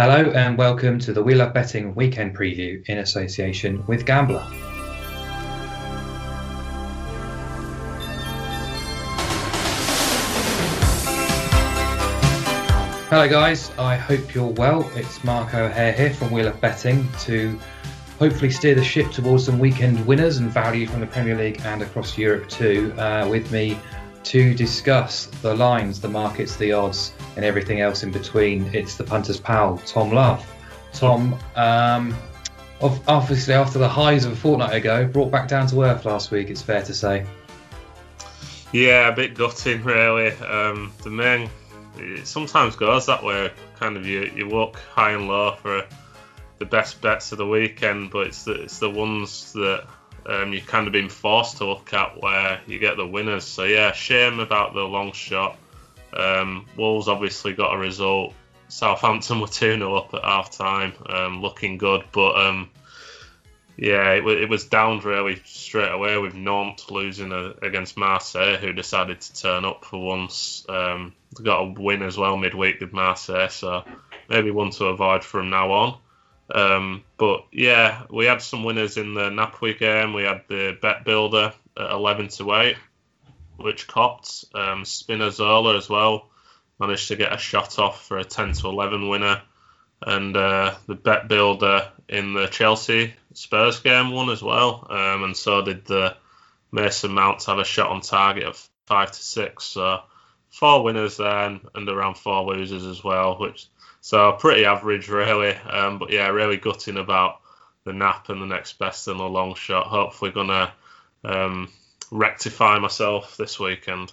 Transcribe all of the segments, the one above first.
Hello and welcome to the We Love Betting weekend preview in association with Gambler. Hello guys, I hope you're well. It's Mark O'Hare here from We Love Betting to hopefully steer the ship towards some weekend winners and value from the Premier League and across Europe too. Uh, with me to discuss the lines, the markets, the odds, and everything else in between. It's the punter's pal, Tom Love. Tom, um, obviously after the highs of a fortnight ago, brought back down to earth last week. It's fair to say. Yeah, a bit gutting really. Um, the main it sometimes goes that way. Kind of you you look high and low for the best bets of the weekend, but it's the it's the ones that um, you've kind of been forced to look at where you get the winners. So yeah, shame about the long shot. Um, Wolves obviously got a result. Southampton were 2 0 up at half time, um, looking good, but um, yeah, it, it, was down really straight away with Nantes losing a, against Marseille, who decided to turn up for once. Um, got a win as well midweek with Marseille, so maybe one to avoid from now on. Um, but yeah, we had some winners in the Napoli game. We had the bet builder at 11 to 8, which copped. Um, Spinazzola as well managed to get a shot off for a 10 to 11 winner. And uh, the bet builder in the Chelsea Spurs game won as well. Um, and so did the Mason Mounts have a shot on target of 5 to 6. So four winners then and around four losers as well, which so pretty average, really. Um, but yeah, really gutting about the nap and the next best and the long shot. Hopefully, gonna um, rectify myself this weekend.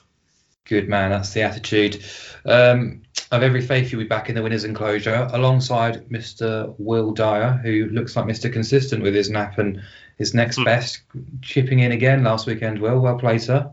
Good man, that's the attitude. Um, I've every faith you'll be back in the winners' enclosure alongside Mr. Will Dyer, who looks like Mr. Consistent with his nap and his next mm. best, chipping in again last weekend. Will, well played, sir.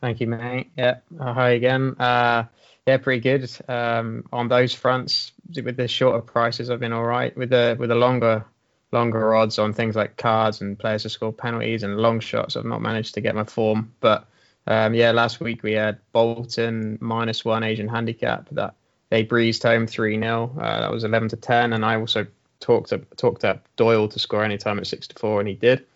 Thank you, mate. Yeah, hi again. Uh, yeah, pretty good. Um, on those fronts, with the shorter prices, I've been all right. With the with the longer longer odds on things like cards and players to score penalties and long shots, I've not managed to get my form. But um, yeah, last week we had Bolton minus one Asian handicap that they breezed home three 0 uh, That was eleven to ten, and I also talked up, talked up Doyle to score any time at six to four, and he did.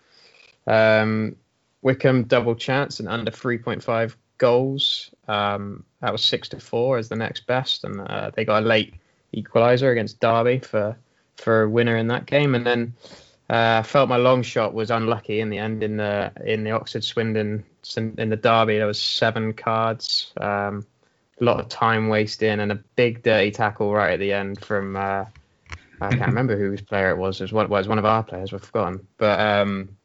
Um, Wycombe double chance and under 3.5 goals. Um, that was six to four as the next best, and uh, they got a late equaliser against Derby for for a winner in that game. And then uh, I felt my long shot was unlucky in the end in the in the Oxford Swindon in the Derby. There was seven cards, um, a lot of time wasting, and a big dirty tackle right at the end from. Uh, I can't remember whose player it was. It was one, well, it was one of our players. We've forgotten, but um,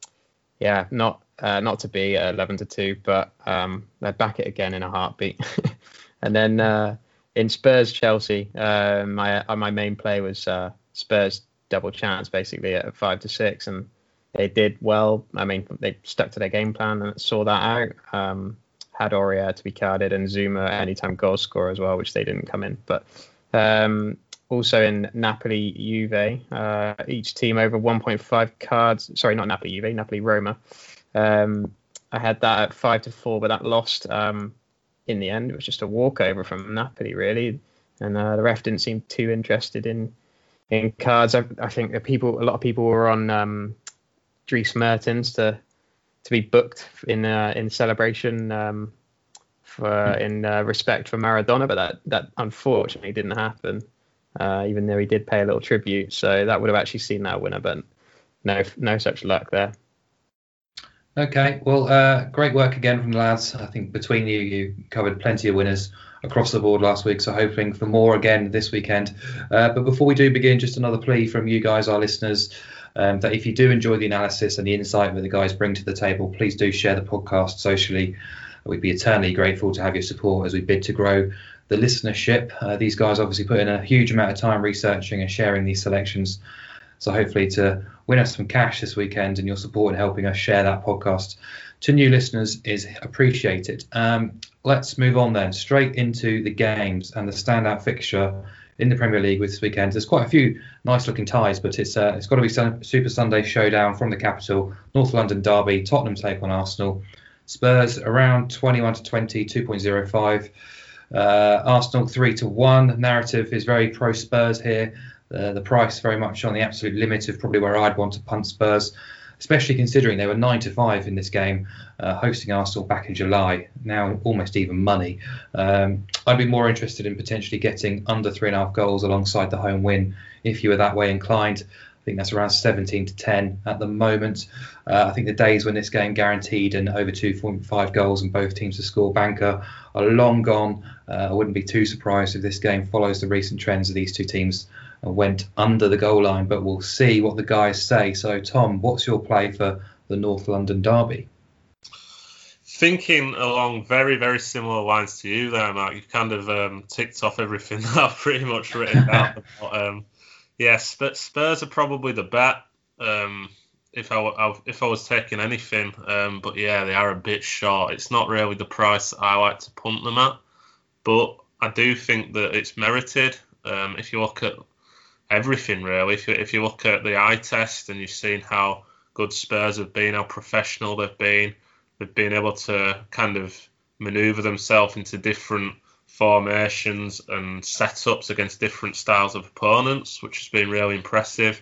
yeah, not uh, not to be at 11 to 2, but um, they'd back it again in a heartbeat. and then uh, in Spurs Chelsea, uh, my uh, my main play was uh, Spurs double chance basically at 5 to 6, and they did well. I mean, they stuck to their game plan and saw that out. Um, had Aurier to be carded and Zouma anytime goal scorer as well, which they didn't come in. But um, also in Napoli Juve, uh, each team over 1.5 cards. Sorry, not Napoli Juve, Napoli Roma. Um, I had that at five to four, but that lost um, in the end. It was just a walkover from Napoli, really, and uh, the ref didn't seem too interested in in cards. I, I think people, a lot of people were on um, Dries Mertens to to be booked in uh, in celebration um, for in uh, respect for Maradona, but that that unfortunately didn't happen. Uh, even though he did pay a little tribute, so that would have actually seen that winner, but no no such luck there. Okay, well, uh, great work again from the lads. I think between you, you covered plenty of winners across the board last week, so hoping for more again this weekend. Uh, but before we do begin, just another plea from you guys, our listeners, um, that if you do enjoy the analysis and the insight that the guys bring to the table, please do share the podcast socially. We'd be eternally grateful to have your support as we bid to grow the listenership. Uh, these guys obviously put in a huge amount of time researching and sharing these selections. So hopefully to win us some cash this weekend and your support in helping us share that podcast to new listeners is appreciated. Um, let's move on then straight into the games and the standout fixture in the Premier League this weekend. There's quite a few nice looking ties, but it's uh, it's got to be Super Sunday showdown from the capital, North London derby, Tottenham take on Arsenal. Spurs around 21 to 20, 2.05. Uh, Arsenal 3 to 1. Narrative is very pro Spurs here Uh, the price very much on the absolute limit of probably where I'd want to punt Spurs, especially considering they were nine to five in this game, uh, hosting Arsenal back in July. Now almost even money. Um, I'd be more interested in potentially getting under three and a half goals alongside the home win if you were that way inclined. I think that's around 17 to 10 at the moment. Uh, I think the days when this game guaranteed and over 2.5 goals and both teams to score banker are long gone. Uh, I wouldn't be too surprised if this game follows the recent trends of these two teams went under the goal line, but we'll see what the guys say. So, Tom, what's your play for the North London Derby? Thinking along very, very similar lines to you there, Mark. You've kind of um, ticked off everything that I've pretty much written down. um, Yes, but Spurs are probably the bet. Um, if I, if I was taking anything, um, but yeah, they are a bit short. It's not really the price I like to punt them at, but I do think that it's merited. Um, if you look at everything really, if you if you look at the eye test and you've seen how good Spurs have been, how professional they've been, they've been able to kind of manoeuvre themselves into different formations and setups against different styles of opponents, which has been really impressive.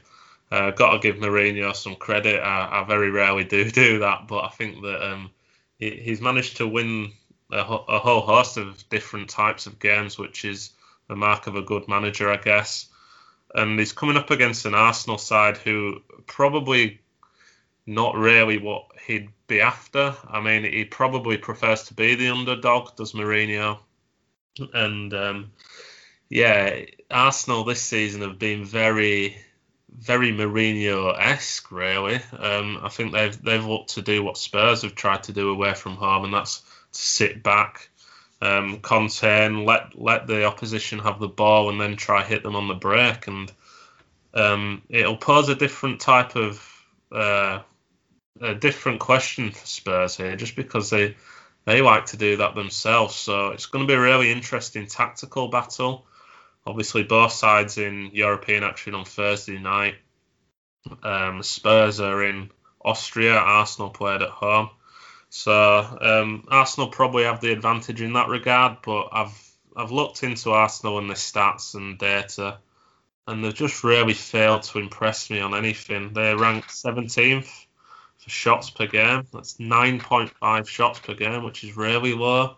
Uh, got to give Mourinho some credit. I, I, very rarely do do that, but I think that um, he, he's managed to win a, a, whole host of different types of games, which is the mark of a good manager, I guess. And he's coming up against an Arsenal side who probably not really what he'd be after. I mean, he probably prefers to be the underdog, does Mourinho? and um, yeah, Arsenal this season have been very, very Mourinho-esque, really. Um, I think they've they've looked to do what Spurs have tried to do away from home, and that's to sit back, um, contain, let let the opposition have the ball, and then try hit them on the break, and um, it'll pose a different type of uh, a different question for Spurs here, just because they they like to do that themselves. So it's going to be a really interesting tactical battle. Obviously, both sides in European action on Thursday night. Um, Spurs are in Austria. Arsenal played at home. So um, Arsenal probably have the advantage in that regard. But I've I've looked into Arsenal and their stats and data, and they've just really failed to impress me on anything. They're ranked 17th for shots per game. That's 9.5 shots per game, which is really low.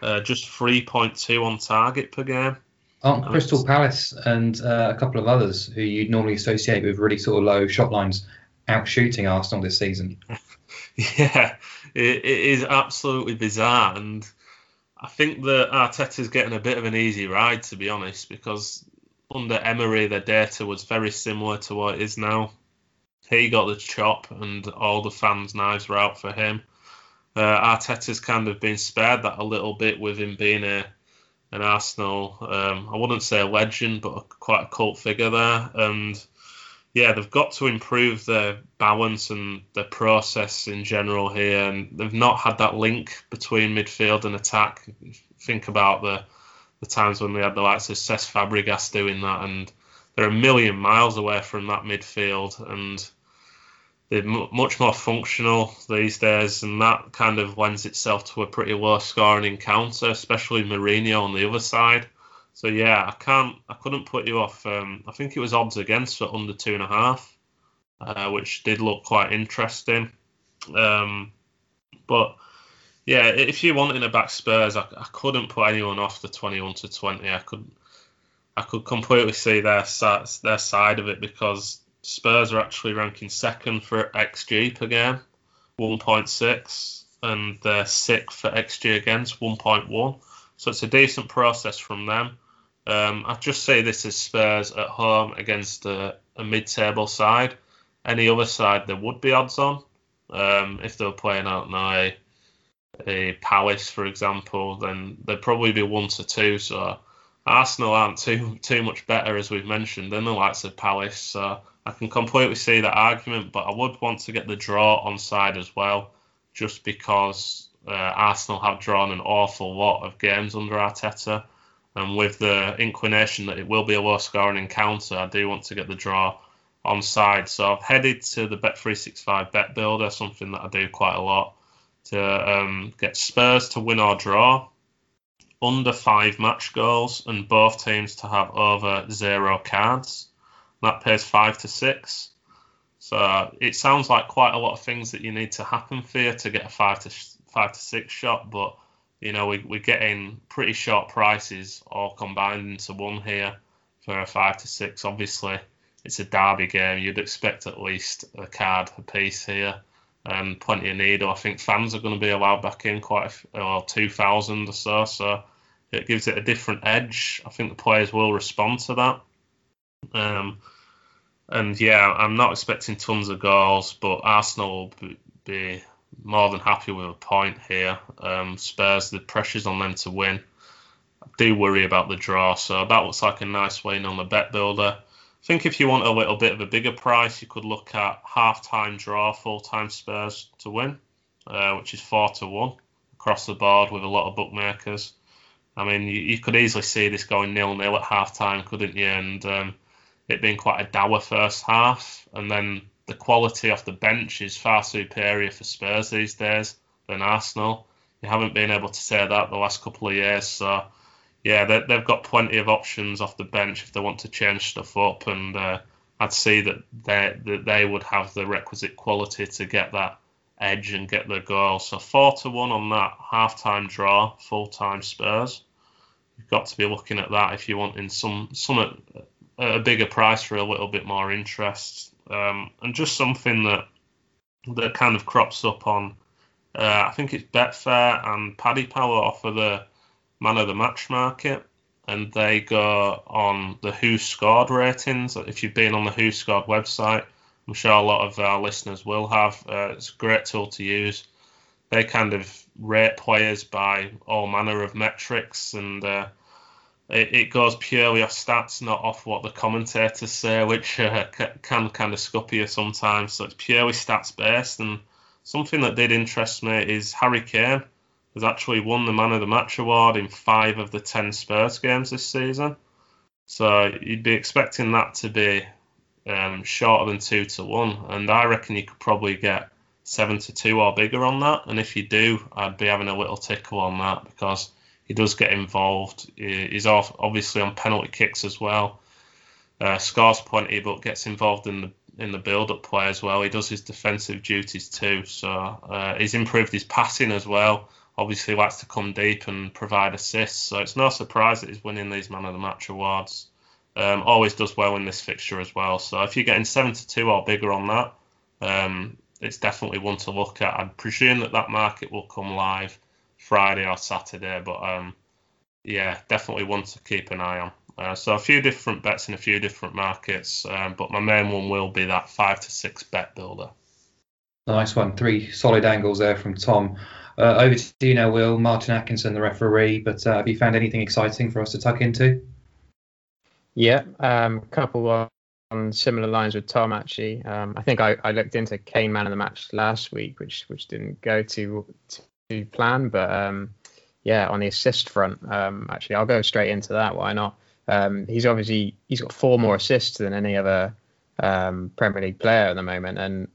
Uh, just 3.2 on target per game. Aren't Crystal Palace and uh, a couple of others who you'd normally associate with really sort of low shot lines out shooting Arsenal this season? yeah, it, it is absolutely bizarre. And I think that Arteta's getting a bit of an easy ride, to be honest, because under Emery, the data was very similar to what it is now he got the chop, and all the fans' knives were out for him. Uh, Arteta's kind of been spared that a little bit with him being a an Arsenal, um, I wouldn't say a legend, but a, quite a cult figure there. And yeah, they've got to improve their balance and their process in general here. And they've not had that link between midfield and attack. Think about the the times when they had the likes of Cesc Fabregas doing that, and they're a million miles away from that midfield. And they're much more functional these days, and that kind of lends itself to a pretty low scoring encounter, especially Mourinho on the other side. So yeah, I can't, I couldn't put you off. Um, I think it was odds against for under two and a half, uh, which did look quite interesting. Um, but yeah, if you wanted to back Spurs, I, I couldn't put anyone off the twenty-one to twenty. I could, I could completely see their their side of it because Spurs are actually ranking second for XG per game, 1.6, and they're sixth for XG against, 1.1. So it's a decent process from them. Um, I'd just say this is Spurs at home against a, a mid-table side. Any other side there would be odds on. Um, if they were playing out now a, Palace, for example, then they'd probably be one to two. So Arsenal aren't too too much better as we've mentioned than the likes of Palace. So I can completely see that argument, but I would want to get the draw on side as well, just because uh, Arsenal have drawn an awful lot of games under Arteta, and with the inclination that it will be a low scoring encounter, I do want to get the draw on side. So I've headed to the Bet365 Bet Builder, something that I do quite a lot, to um, get Spurs to win or draw, under five match goals, and both teams to have over zero cards. That pays five to six. So it sounds like quite a lot of things that you need to happen for you to get a five to five to six shot, but you know we, we're getting pretty short prices all combined into one here for a five to six. Obviously, it's a derby game. You'd expect at least a card a piece here and plenty of need. I think fans are going to be allowed back in quite a, well, 2,000 or so. So it gives it a different edge. I think the players will respond to that. Um, and yeah, I'm not expecting tons of goals, but Arsenal will be more than happy with a point here. Um, Spurs, the pressure's on them to win. I do worry about the draw, so that looks like a nice win on the bet builder. I think if you want a little bit of a bigger price, you could look at half-time draw, full-time Spurs to win, uh, which is four to one across the board with a lot of bookmakers. I mean, you, you could easily see this going nil-nil at half-time, couldn't you? And um, it being quite a dour first half, and then the quality off the bench is far superior for Spurs these days than Arsenal. You haven't been able to say that the last couple of years, so yeah, they, have got plenty of options off the bench if they want to change stuff up, and uh, I'd see that they that they would have the requisite quality to get that edge and get the goal. So four to one on that half time draw, full time Spurs. You've got to be looking at that if you want in some some at a bigger price for a little bit more interest, um, and just something that that kind of crops up on. Uh, I think it's Betfair and Paddy Power offer the man of the match market, and they go on the Who Scored ratings. If you've been on the Who Scored website, I'm sure a lot of our listeners will have. Uh, it's a great tool to use. They kind of rate players by all manner of metrics, and uh, it, it, goes purely off stats, not off what the commentators say, which uh, can kind of scupper you sometimes. So it's purely stats based. And something that did interest me is Harry Kane has actually won the Man of the Match award in five of the ten Spurs games this season. So you'd be expecting that to be um, shorter than two to one, and I reckon you could probably get seven to two or bigger on that. And if you do, I'd be having a little tickle on that because he does get involved. He's off obviously on penalty kicks as well. Uh, scores plenty, but gets involved in the in the build-up play as well. He does his defensive duties too. So uh, he's improved his passing as well obviously likes to come deep and provide assists. So it's no surprise that he's winning these man of the match awards. Um, always does well in this fixture as well. So if you're getting seven to two or bigger on that, um, it's definitely one to look at. I'd presume that that market will come live Friday or Saturday, but um, yeah, definitely one to keep an eye on. Uh, so a few different bets in a few different markets, um, but my main one will be that five to six bet builder. Nice one. Three solid angles there from Tom. Uh, over to you now, Will. Martin Atkinson, the referee. But uh, have you found anything exciting for us to tuck into? Yeah, a um, couple on similar lines with Tom actually. Um, I think I, I, looked into Kane man of the match last week, which which didn't go to to plan, but um, yeah, on the assist front, um, actually I'll go straight into that. Why not? Um, he's obviously he's got four more assists than any other um, Premier League player at the moment, and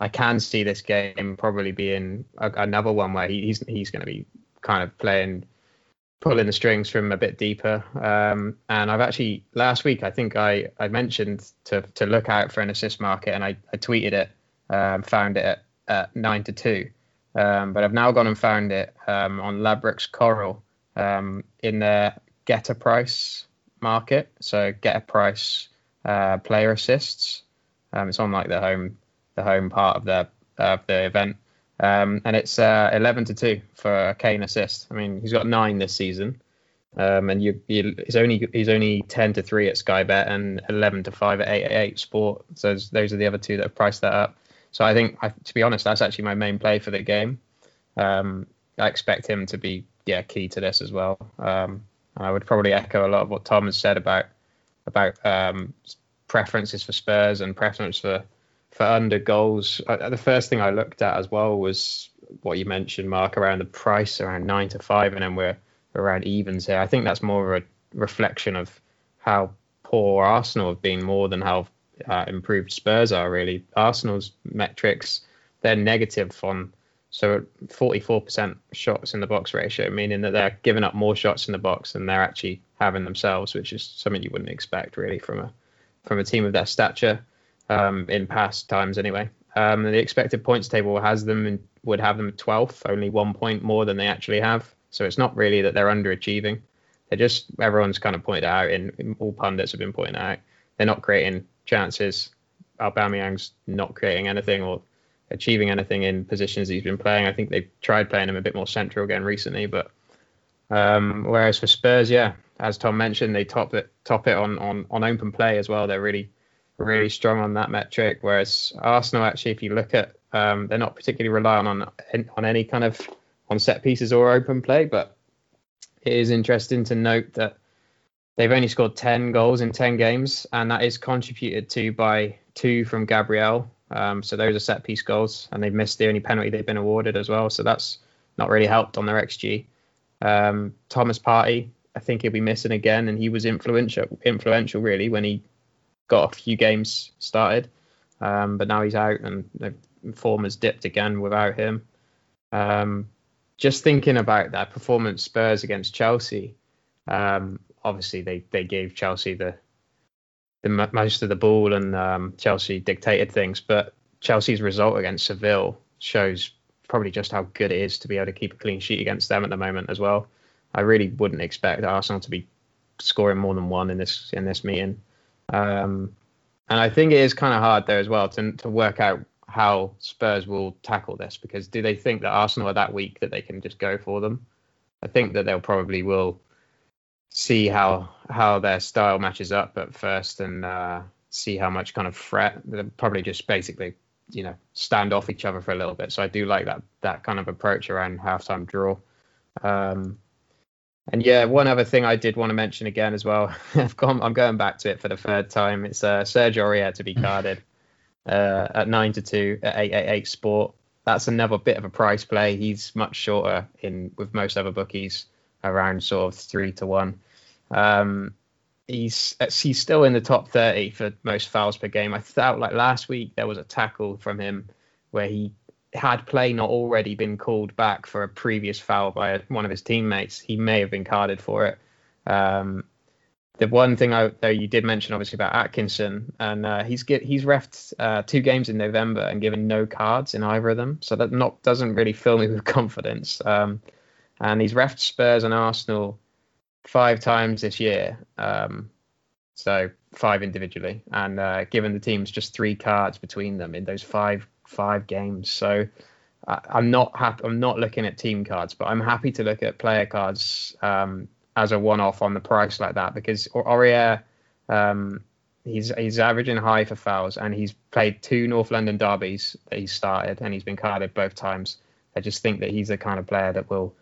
I can see this game probably being a, another one where he, he's he's going to be kind of playing pulling the strings from a bit deeper. Um, and I've actually last week I think I, I mentioned to to look out for an assist market and I, I tweeted it, um, found it at, at, nine to two. Um, but I've now gone and found it um, on Ladbrokes Coral um, in the get a price market. So get a price uh, player assists. Um, it's on like the home the home part of the of the event. Um, and it's uh, 11 to 2 for a Kane assist. I mean, he's got nine this season. Um, and you, you, he's only he's only 10 to 3 at Sky Bet and 11 to 5 at 888 Sport. So those are the other two that have priced that up. So I think, I, to be honest, that's actually my main play for the game. Um, I expect him to be yeah key to this as well. Um, and I would probably echo a lot of what Tom has said about about um, preferences for Spurs and preference for for under goals, uh, the first thing I looked at as well was what you mentioned, Mark, around the price, around nine to five, and then we're around evens here. I think that's more of a reflection of how poor Arsenal have been more than how uh, improved Spurs are. Really, Arsenal's metrics they're negative on so 44% shots in the box ratio, meaning that they're giving up more shots in the box than they're actually having themselves, which is something you wouldn't expect really from a from a team of their stature um, in past times anyway. Um, the expected points table has them would have them 12th, only one point more than they actually have. So it's not really that they're underachieving. They're just everyone's kind of pointed out, and all pundits have been pointing out they're not creating chances. Aubameyang's not creating anything or achieving anything in positions he's been playing. I think they've tried playing him a bit more central again recently, but um, whereas for Spurs, yeah, as Tom mentioned, they top it top it on on on open play as well. They're really really strong on that metric. Whereas Arsenal, actually, if you look at, um, they're not particularly reliant on on any kind of on set pieces or open play. But it is interesting to note that they've only scored 10 goals in 10 games, and that is contributed to by two from Gabriel. Um, so those are set piece goals, and they've missed the only penalty they've been awarded as well. So that's not really helped on their XG. Um, Thomas Partey, I think he'll be missing again, and he was influential, influential really when he got a few games started. Um, but now he's out, and the form has dipped again without him. Um, just thinking about that performance Spurs against Chelsea, um, obviously they, they gave Chelsea the the most of the ball and um, Chelsea dictated things, but Chelsea's result against Seville shows probably just how good it is to be able to keep a clean sheet against them at the moment as well. I really wouldn't expect Arsenal to be scoring more than one in this in this meeting. Um, and I think it is kind of hard there as well to to work out how Spurs will tackle this because do they think that Arsenal are that weak that they can just go for them? I think that they'll probably will see how how their style matches up at first and uh, see how much kind of threat. They'll probably just basically you know stand off each other for a little bit. So I do like that that kind of approach around halftime draw. Um, and yeah, one other thing I did want to mention again as well. I've gone, I'm going back to it for the third time. It's uh, Serge Aurier to be carded uh, at nine to two at eight eight eight Sport. That's another bit of a price play. He's much shorter in with most other bookies, around sort of three to one. Um, he's he's still in the top 30 for most fouls per game. I felt like last week there was a tackle from him where he had play not already been called back for a previous foul by one of his teammates, he may have been carded for it. Um, the one thing I, though you did mention obviously about Atkinson, and uh, he's get, he's refed uh, two games in November and given no cards in either of them, so that not doesn't really fill me with confidence. Um, and he's refed Spurs and Arsenal five times this year, um, so five individually, and uh, given the teams just three cards between them in those five five games. So I, am not. I'm not looking at team cards, but I'm happy to look at player cards um, as a one-off on the price like that because Aurier, um, he's he's averaging high for fouls and he's played two North London derbies that he's started and he's been carded both times. I just think that he's the kind of player that will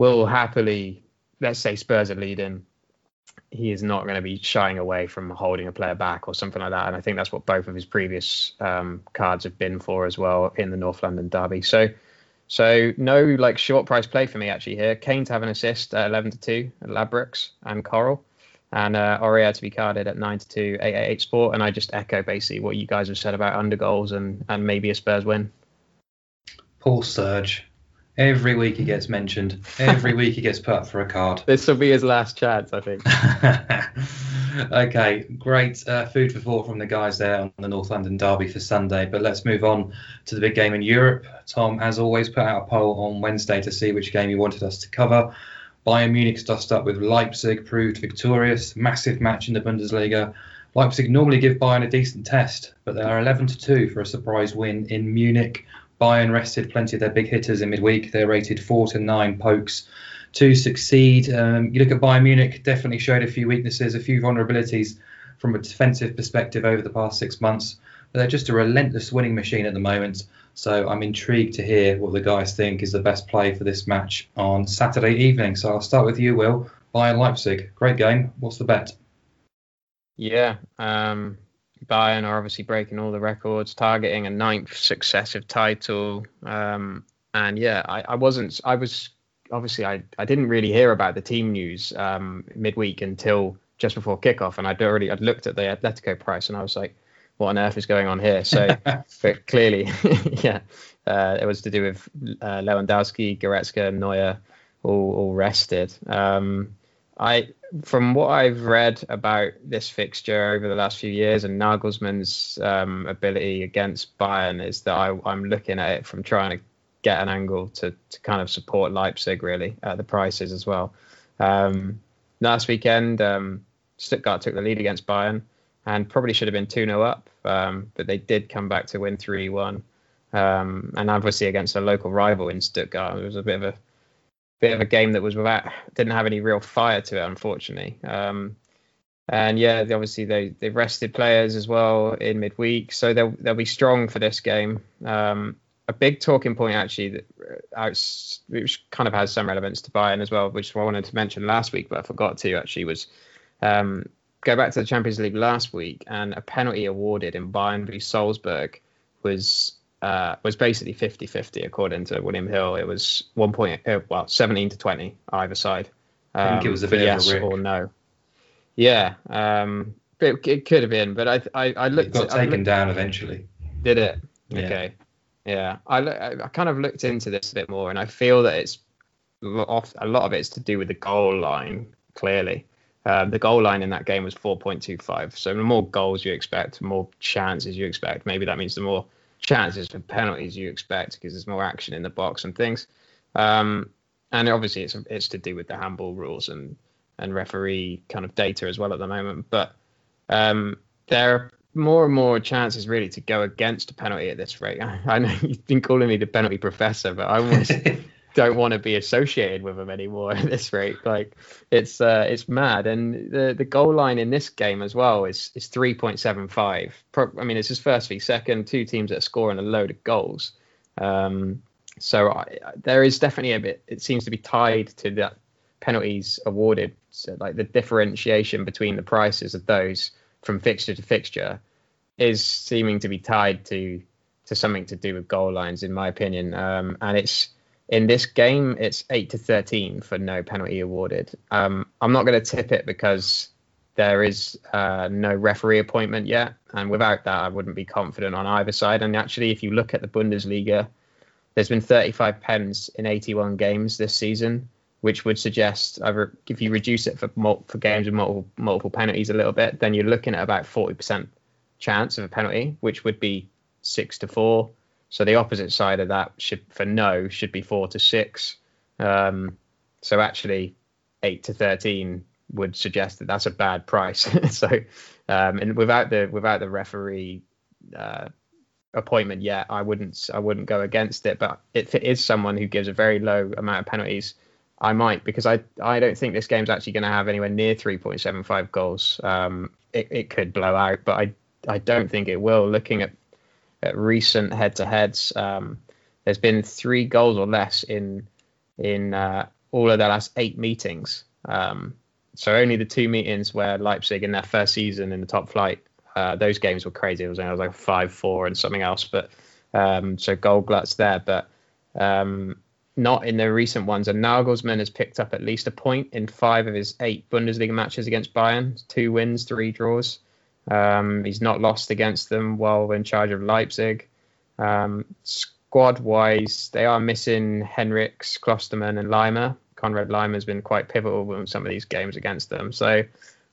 will happily, let's say Spurs are leading, he is not going to be shying away from holding a player back or something like that. And I think that's what both of his previous um, cards have been for as well in the North London derby. So, so no like short price play for me actually here. Kane to have an assist at 11 to 2 at Ladbrokes and Coral, and uh, to be carded at 9 to 2 888 Sport. And I just echo basically what you guys have said about under goals and and maybe a Spurs win. Paul Serge. Every week he gets mentioned. Every week he gets put up for a card. This will be his last chance, I think. okay, great uh, food for thought from the guys there on the North London Derby for Sunday. But let's move on to the big game in Europe. Tom, as always, put out a poll on Wednesday to see which game he wanted us to cover. Bayern Munich stuffed up with Leipzig, proved victorious. Massive match in the Bundesliga. Leipzig normally give Bayern a decent test, but they are 11 to 2 for a surprise win in Munich. Bayern rested plenty of their big hitters in midweek. They're rated four to nine pokes to succeed. Um, you look at Bayern Munich, definitely showed a few weaknesses, a few vulnerabilities from a defensive perspective over the past six months. But they're just a relentless winning machine at the moment. So I'm intrigued to hear what the guys think is the best play for this match on Saturday evening. So I'll start with you, Will. Bayern Leipzig, great game. What's the bet? Yeah, um, Bayern are obviously breaking all the records, targeting a ninth successive title. Um, and yeah, I, I, wasn't. I was obviously I, I didn't really hear about the team news um, midweek until just before kickoff, and I'd already I'd looked at the Atletico price, and I was like, what on earth is going on here? So, but clearly, yeah, uh, it was to do with uh, Lewandowski, Goretzka, Neuer, all all rested. Um, I from what I've read about this fixture over the last few years and Nagelsmann's um, ability against Bayern is that I, I'm looking at it from trying to get an angle to, to kind of support Leipzig really at the prices as well. Um, last weekend, um, Stuttgart took the lead against Bayern and probably should have been 2 0 up, um, but they did come back to win 3 1. Um, and obviously against a local rival in Stuttgart, it was a bit of a bit of a game that was without didn't have any real fire to it, unfortunately. Um, and yeah, obviously they they've rested players as well in midweek, so they'll they'll be strong for this game. Um, a big talking point actually that uh, which kind of has some relevance to Bayern as well, which I wanted to mention last week, but I forgot to actually was um, go back to the Champions League last week and a penalty awarded in Bayern v Salzburg was uh, was basically 50-50 according to William Hill. It was one point, uh, well, 17 to 20 either side. Um, I think it um, was a bit yes of a or no. Yeah, um, it, it, could have been, but I I, I looked. It got taken looked, down eventually. Did it? Yeah. Okay. Yeah, I, I kind of looked into this a bit more, and I feel that it's off, a lot of it's to do with the goal line. Clearly, um, the goal line in that game was 4.25. So the more goals you expect, the more chances you expect. Maybe that means the more chances for penalties you expect because there's more action in the box and things. Um, and obviously, it's it's to do with the handball rules and and referee kind of data as well at the moment. But um, there are more and more chances really to go against a penalty at this rate. I, I know you've been calling me the penalty professor, but I almost don't want to be associated with them anymore at this rate. Like it's uh, it's mad. And the the goal line in this game as well is is 3.75. I mean, it's his first v second. Two teams that are scoring a load of goals. Um, so I, there is definitely a bit. It seems to be tied to that penalties awarded. So like the differentiation between the prices of those from fixture to fixture is seeming to be tied to to something to do with goal lines, in my opinion. Um, and it's in this game, it's eight to thirteen for no penalty awarded. Um, I'm not going to tip it because there is uh, no referee appointment yet, and without that, I wouldn't be confident on either side. And actually, if you look at the Bundesliga, there's been 35 pens in 81 games this season, which would suggest if you reduce it for for games with multiple multiple penalties a little bit, then you're looking at about 40% chance of a penalty, which would be six to four. So the opposite side of that should for no should be four to six. Um, so actually, eight to thirteen would suggest that that's a bad price. so um, and without the without the referee uh, appointment yet, I wouldn't I wouldn't go against it. But if it is someone who gives a very low amount of penalties, I might because I I don't think this game's actually going to have anywhere near 3.75 goals. Um, it, it could blow out, but I I don't think it will. Looking at at recent head-to-heads. Um, there's been three goals or less in in uh, all of the last eight meetings. Um, so only the two meetings where Leipzig in their first season in the top flight, uh, those games were crazy. It was, it was like five four and something else. But um, so goal gluts there, but um, not in the recent ones. And Nagelsmann has picked up at least a point in five of his eight Bundesliga matches against Bayern, two wins, three draws. Um, he's not lost against them while in charge of Leipzig. Um, squad wise, they are missing Henrichs, Klostermann, and Laimer. Conrad Laimer has been quite pivotal in some of these games against them. So,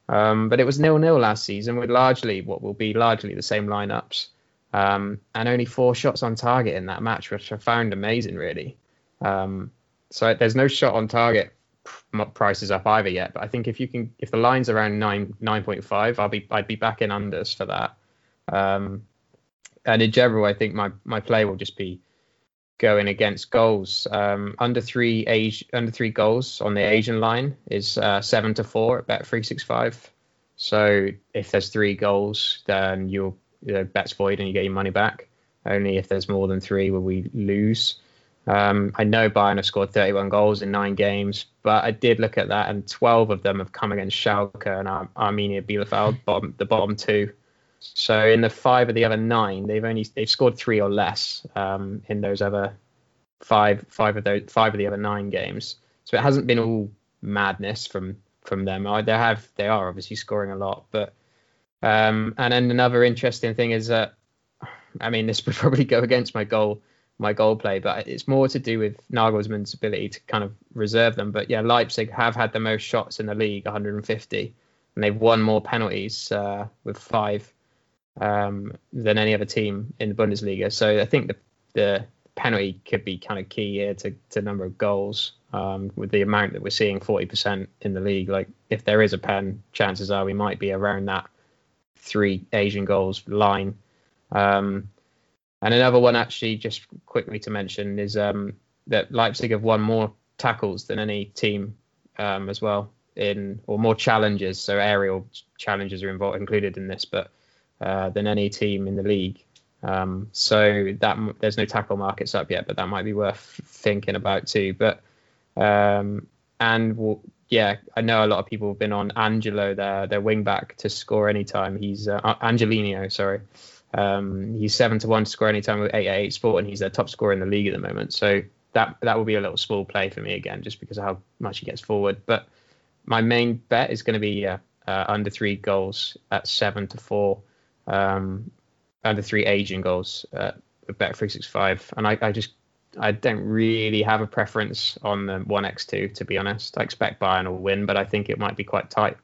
um, but it was nil nil last season with largely what will be largely the same lineups, um, and only four shots on target in that match, which I found amazing, really. Um, so there's no shot on target prices up either yet. But I think if you can, if the line's around nine nine point five, I'll be I'd be back in unders for that. Um, and in general, I think my my play will just be going against goals. Um, under three age under three goals on the Asian line is uh, seven to four at bet three six five. So if there's three goals, then you'll you know, bets void and you get your money back. Only if there's more than three will we lose. Um, I know Bayern have scored 31 goals in nine games, but I did look at that, and 12 of them have come against Schalke and Ar- Arminia Bielefeld, bottom, the bottom two. So in the five of the other nine, they've only they've scored three or less um, in those other five five of those five of the other nine games. So it hasn't been all madness from from them. They have they are obviously scoring a lot, but um, and then another interesting thing is that I mean this would probably go against my goal my goal play, but it's more to do with Nagelsmann's ability to kind of reserve them. But yeah, Leipzig have had the most shots in the league, 150, and they've won more penalties uh, with five um, than any other team in the Bundesliga. So I think the the penalty could be kind of key here to to number of goals um, with the amount that we're seeing 40% in the league. Like if there is a pen, chances are we might be around that three Asian goals line. Um, and another one, actually, just quickly to mention, is um, that Leipzig have won more tackles than any team um, as well in, or more challenges. So aerial challenges are involved, included in this, but uh, than any team in the league. Um, so that there's no tackle markets up yet, but that might be worth thinking about too. But um, and we'll, yeah, I know a lot of people have been on Angelo, their their wing back, to score anytime. He's uh, Angelino, sorry. Um, he's seven to one to score anytime with eight eight sport, and he's their top scorer in the league at the moment. So that that will be a little small play for me again, just because of how much he gets forward. But my main bet is going to be uh, uh, under three goals at seven to four, um, under three Asian goals at bet three six five, and I, I just I don't really have a preference on the one x two to be honest. I expect Bayern will win, but I think it might be quite tight.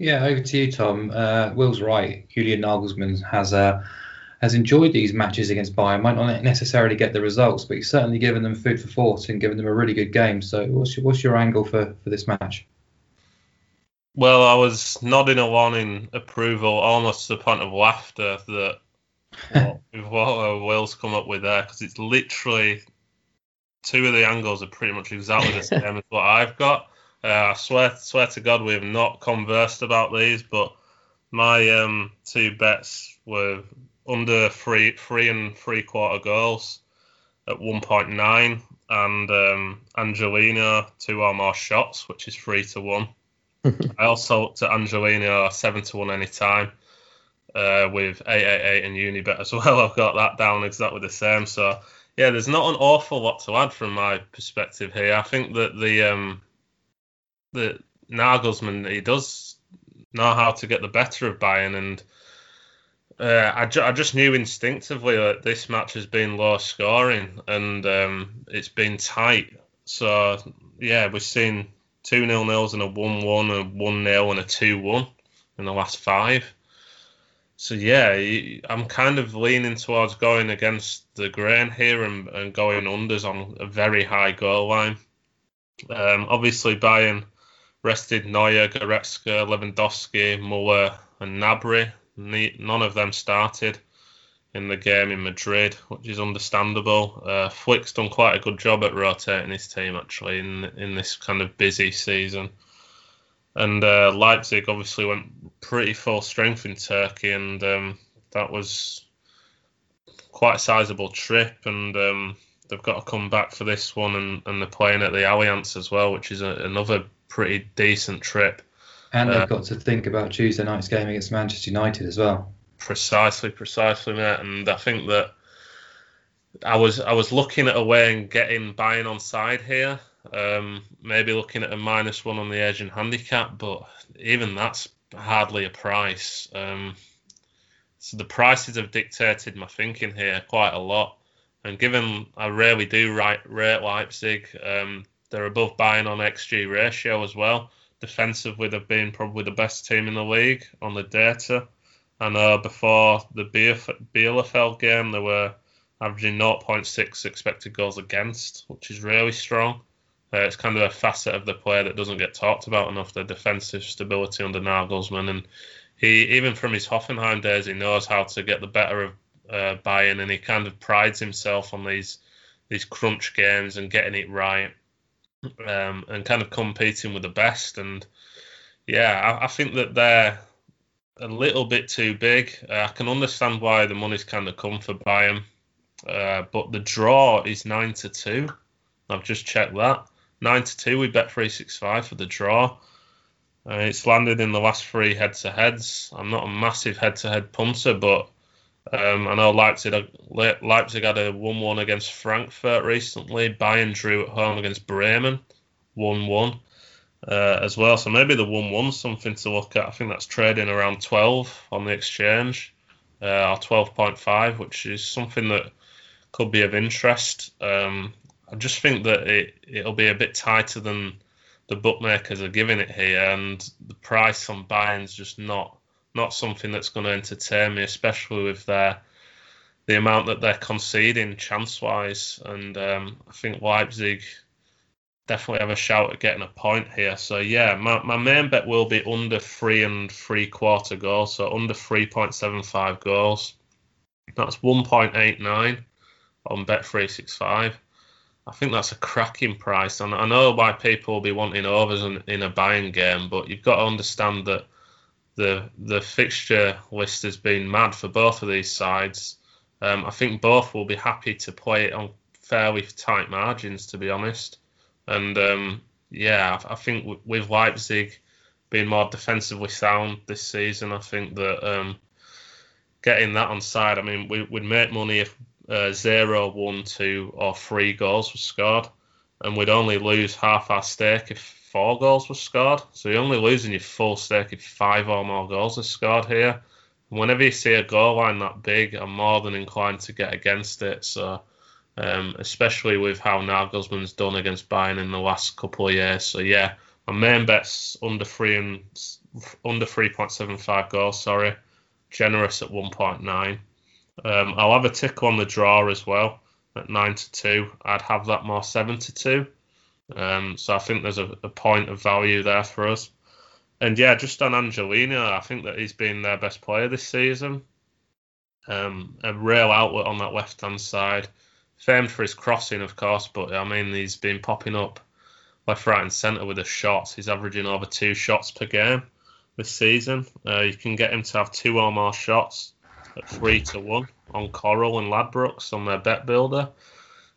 Yeah, over to you, Tom. Uh, Will's right. Julian Nagelsmann has uh, has enjoyed these matches against Bayern. Might not necessarily get the results, but he's certainly given them food for thought and given them a really good game. So, what's your, what's your angle for, for this match? Well, I was nodding along in approval, almost to the point of laughter that what, what uh, Will's come up with there, because it's literally two of the angles are pretty much exactly the same as what I've got. Uh, I swear, swear to God, we have not conversed about these, but my um, two bets were under three, three and three quarter goals at 1.9, and um, Angelino two or more shots, which is three to one. I also looked at Angelino seven to one anytime uh, with 888 and Unibet as well. I've got that down exactly the same. So yeah, there's not an awful lot to add from my perspective here. I think that the um, that Nagelsmann he does know how to get the better of Bayern, and uh, I, ju- I just knew instinctively that this match has been low scoring and um, it's been tight. So yeah, we've seen two nil nils and a one one, a one 0 and a two one in the last five. So yeah, I'm kind of leaning towards going against the grain here and, and going unders on a very high goal line. Um, obviously, Bayern rested Neuer, Goretzka, Lewandowski, Muller, and Gnabry. None of them started in the game in Madrid, which is understandable. Uh, Flick's done quite a good job at rotating his team actually in in this kind of busy season. And uh, Leipzig obviously went pretty full strength in Turkey, and um, that was quite a sizable trip. And um, they've got to come back for this one, and, and they're playing at the Allianz as well, which is a, another pretty decent trip. And they've uh, got to think about Tuesday night's game against Manchester United as well. Precisely, precisely, mate. And I think that I was I was looking at a way and getting Bayern on side here. Um, maybe looking at a minus one on the Asian handicap, but even that's hardly a price. Um, so the prices have dictated my thinking here quite a lot. And given I rarely do rate, rate Leipzig, um, they're above Bayern on XG ratio as well. Defensively, they've been probably the best team in the league on the data. Know before the Bielefeld game, they were averaging 0.6 expected goals against, which is really strong. Uh, it's kind of a facet of the player that doesn't get talked about enough, the defensive stability under Nagelsmann. And he, even from his Hoffenheim days, he knows how to get the better of uh, Bayern, and he kind of prides himself on these these crunch games and getting it right um, and kind of competing with the best. And yeah, I, I think that they're a little bit too big. Uh, I can understand why the money's kind of come for Bayern, uh, but the draw is nine to two. I've just checked that nine to two. We bet three six five for the draw. Uh, it's landed in the last three head to heads. I'm not a massive head to head punter, but um, I know Leipzig, had a 1 1 against Frankfurt recently. Bayern drew at home against Bremen 1 1 uh, as well. So maybe the 1 1 something to look at. I think that's trading around 12 on the exchange uh, or 12.5, which is something that could be of interest. Um, I just think that it it'll be a bit tighter than the bookmakers are giving it here, and the price on Bayern's just not not something that's going to entertain me, especially with their the amount that they're conceding chance wise. And um, I think Leipzig definitely have a shout at getting a point here. So yeah, my, my main bet will be under three and three quarter goals, so under three point seven five goals. That's one point eight nine on Bet three six five. I think that's a cracking price, and I know why people will be wanting overs in, in a Bayern game, but you've got to understand that the the fixture list has been mad for both of these sides. Um, I think both will be happy to play it on fairly tight margins, to be honest. And um, yeah, I, I think with Leipzig being more defensively sound this season, I think that um, getting that on side, I mean, we, would make money if uh, zero, one, two, or three goals were scored, and we'd only lose half our stake if four goals were scored. So you're only losing your full stake if five or more goals are scored here. whenever you see a goal line that big, I'm more than inclined to get against it. So, um, especially with how Nagelsmann's done against Bayern in the last couple of years. So yeah, my main bet's under three and under 3.75 goals. Sorry, generous at 1.9. Um, I'll have a tickle on the draw as well at nine to two. I'd have that more seven to two. Um, so I think there's a, a, point of value there for us. And yeah, just on Angelino, I think that he's been their best player this season. Um, a real outlet on that left hand side. Famed for his crossing, of course, but I mean, he's been popping up left, right, and centre with his shots. He's averaging over two shots per game this season. Uh, you can get him to have two or more shots at three to one on Coral and Ladbrokes on their bet builder.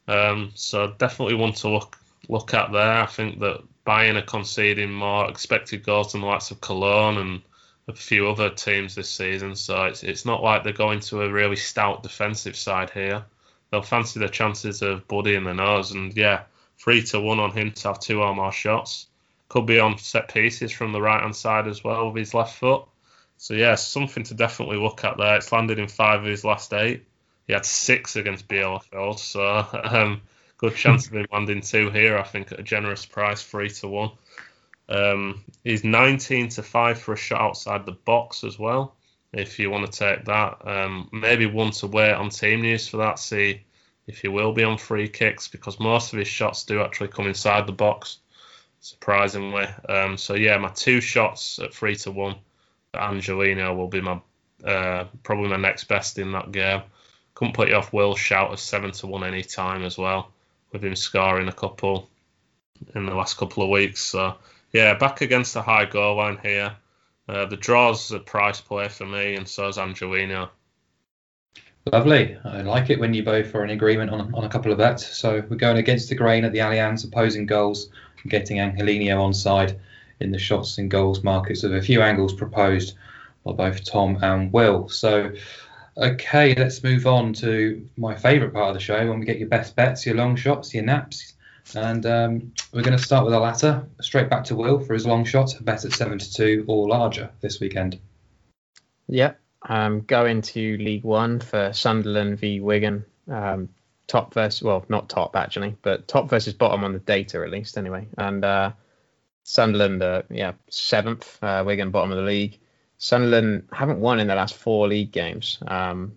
Um, so definitely want to look look at there. I think that Bayern are conceding more expected goals than the likes of Cologne and a few other teams this season. So it's it's not like they're going to a really stout defensive side here. They'll fancy the chances of Buddy in the nose, and yeah, three to one on him to have two or more shots. Could be on set pieces from the right hand side as well with his left foot. So yeah, something to definitely look at there. It's landed in five of his last eight. He had six against Bielefeld, so um, good chance of him landing two here. I think at a generous price, three to one. Um, he's 19 to five for a shot outside the box as well. If you want to take that, um, maybe one to wait on team news for that. See if he will be on free kicks because most of his shots do actually come inside the box, surprisingly. Um, so yeah, my two shots at three to one. Angelino will be my uh, probably my next best in that game. Couldn't put you off Will Shout as seven to one any time as well, with him scoring a couple in the last couple of weeks. So yeah, back against the high goal line here. Uh, the draw's a price play for me, and so is Angelino. Lovely. I like it when you both are in agreement on, on a couple of bets. So we're going against the grain at the Allianz, opposing goals, and getting Angelino on side in the shots and goals markets of a few angles proposed by both Tom and Will. So, okay, let's move on to my favourite part of the show when we get your best bets, your long shots, your naps. And um, we're going to start with the latter. Straight back to Will for his long shot, bet at 7 to 2 or larger this weekend. Yeah, um, going to League One for Sunderland v Wigan. Um, top versus, well, not top actually, but top versus bottom on the data at least anyway. And uh, Sunderland, uh, yeah, seventh. Uh, Wigan, bottom of the league. Sunderland haven't won in the last four league games. Um,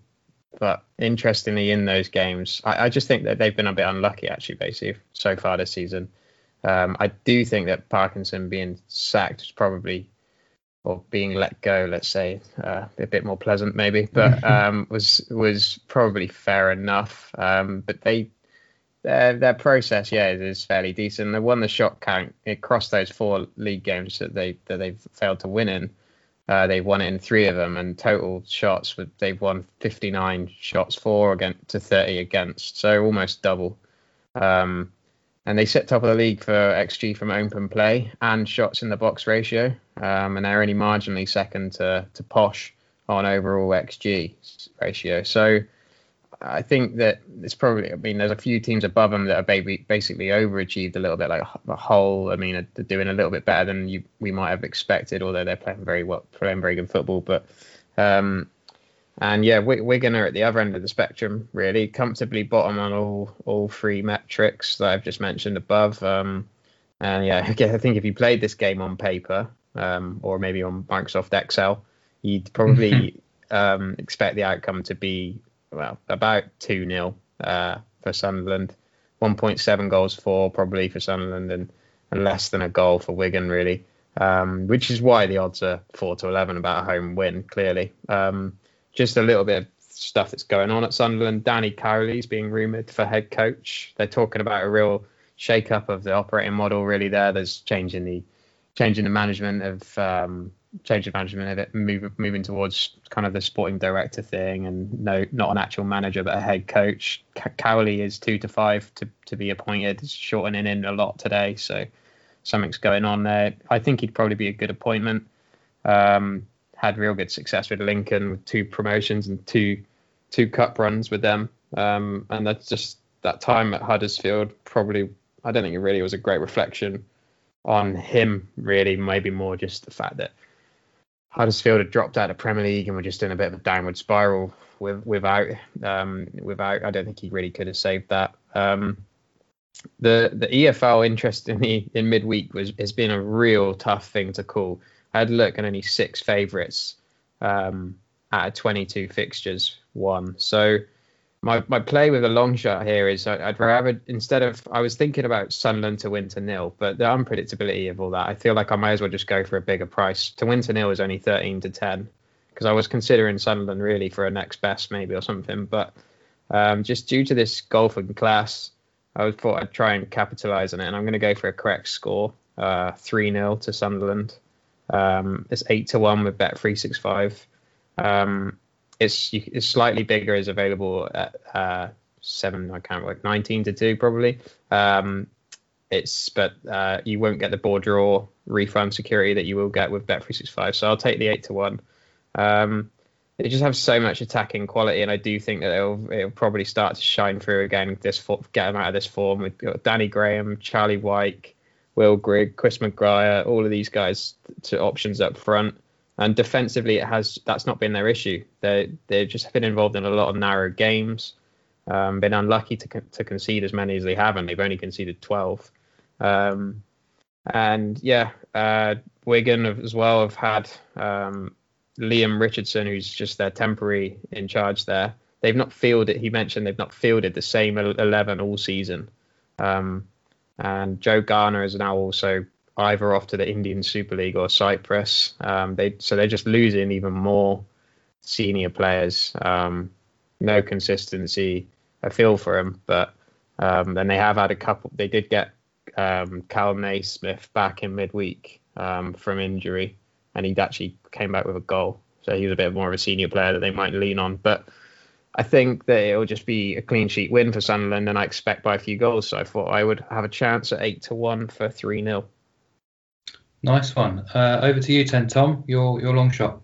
but interestingly, in those games, I, I, just think that they've been a bit unlucky actually, basically, so far this season. Um, I do think that Parkinson being sacked is probably, or being let go, let's say, uh, a bit more pleasant maybe, but um, was was probably fair enough. Um, but they their their process, yeah, is fairly decent. They won the shot count across those four league games that they that they've failed to win in. Uh, they've won it in three of them, and total shots they've won 59 shots for against to 30 against, so almost double. Um, and they sit top of the league for xG from open play and shots in the box ratio, um, and they're only marginally second to to Posh on overall xG ratio. So I think that it's probably. I mean, there's a few teams above them that are basically overachieved a little bit, like the whole. I mean, they're doing a little bit better than you we might have expected, although they're playing very well, playing very good football. But um, And yeah, Wigan are at the other end of the spectrum, really comfortably bottom on all all three metrics that I've just mentioned above. Um, and yeah, I think if you played this game on paper um, or maybe on Microsoft Excel, you'd probably um, expect the outcome to be well about two 0 uh, for Sunderland, 1.7 goals for probably for Sunderland, and, and less than a goal for Wigan really. Um, which is why the odds are four to eleven about a home win. Clearly, um, just a little bit of stuff that's going on at Sunderland. Danny Cowley's being rumoured for head coach. They're talking about a real shake up of the operating model. Really, there. There's changing the changing the management of um, change of management of it, move, moving towards kind of the sporting director thing, and no, not an actual manager but a head coach. Cowley is two to five to to be appointed, shortening in a lot today, so something's going on there. I think he'd probably be a good appointment. Um, had real good success with Lincoln with two promotions and two two cup runs with them, um, and that's just that time at Huddersfield probably. I don't think it really was a great reflection on him. Really, maybe more just the fact that Huddersfield had dropped out of Premier League and were just in a bit of a downward spiral with, without um, without. I don't think he really could have saved that. Um, the the EFL interest in midweek was has been a real tough thing to call. I had a look and only six favourites um, out of 22 fixtures won. So my my play with a long shot here is I'd rather instead of I was thinking about Sunderland to win to nil, but the unpredictability of all that, I feel like I might as well just go for a bigger price. To win to nil is only 13 to 10 because I was considering Sunderland really for a next best maybe or something, but um, just due to this golfing class, I thought I'd try and capitalise on it, and I'm going to go for a correct score, uh, three uh, 0 to Sunderland. Um, it's eight to one with Bet three six five. Um, it's it's slightly bigger is available at uh, seven. I can't work nineteen to two probably. Um, it's but uh, you won't get the board draw refund security that you will get with Bet365. So I'll take the eight to one. Um, they just have so much attacking quality, and I do think that it'll it'll probably start to shine through again. This get them out of this form. We've got Danny Graham, Charlie Wyke, Will Grigg, Chris Maguire, all of these guys to options up front. And defensively, it has that's not been their issue. They they've just been involved in a lot of narrow games, um, been unlucky to to concede as many as they have, and they've only conceded 12. Um, and yeah, uh, Wigan as well have had um, Leam Richardson, who's just their temporary in charge there. They've not fielded. He mentioned they've not fielded the same 11 all season. Um, and Joe Garner is now also either off to the Indian Super League or Cyprus. Um, they so they're just losing even more senior players. Um, no consistency. I feel for them, but um, then they have had a couple. They did get um, Kal Naismith back in midweek um, from injury, and he actually came back with a goal. So he's a bit more of a senior player that they might lean on, but. I think that it'll just be a clean sheet win for Sunderland, and I expect by a few goals. So I thought I would have a chance at eight to one for three 0 Nice one. Uh, over to you, ten Tom. Your your long shot.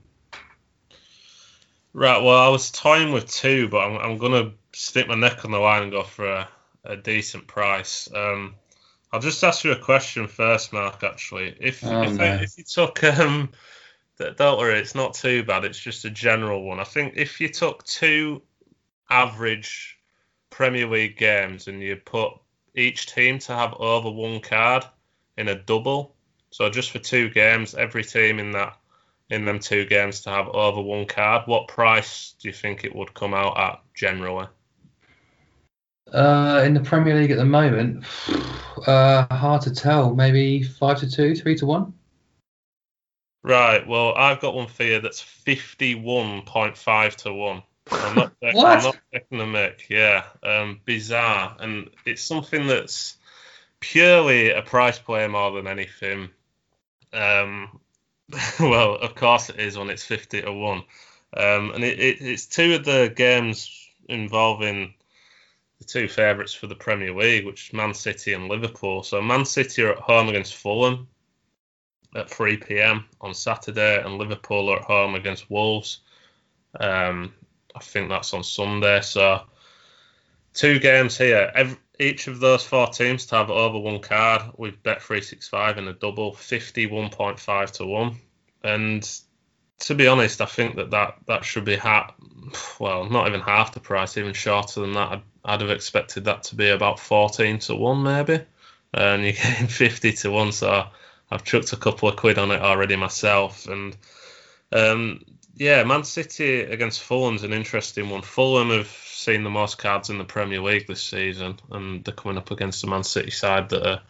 Right. Well, I was toying with two, but I'm, I'm gonna stick my neck on the line and go for a, a decent price. Um, I'll just ask you a question first, Mark. Actually, if oh, if, no. if, you took um, don't worry, it's not too bad. It's just a general one. I think if you took two average Premier League games and you put each team to have over one card in a double, so just for two games, every team in that in them two games to have over one card, what price do you think it would come out at generally? Uh, in the Premier League at the moment, uh, hard to tell. Maybe five to two, three to one. Right. Well, I've got one for you that's fifty-one point five to one. I'm not, what? I'm not taking the mic. Yeah. Um, bizarre, and it's something that's purely a price play more than anything. Um, well, of course it is when it's 50 to 1. Um, and it, it, it's two of the games involving the two favourites for the Premier League, which is Man City and Liverpool. So Man City are at home against Fulham at 3 p.m. on Saturday, and Liverpool are at home against Wolves. Um, I think that's on Sunday. So two games here. Every, each of those four teams to have over one card with Bet365 in a double, 51.5 to 1. And to be honest, I think that that, that should be ha- well, not even half the price, even shorter than that. I'd, I'd have expected that to be about 14 to 1, maybe. And you're getting 50 to 1, so I've chucked a couple of quid on it already myself. And um, yeah, Man City against Fulham's an interesting one. Fulham have seen the most cards in the Premier League this season, and they're coming up against the Man City side that are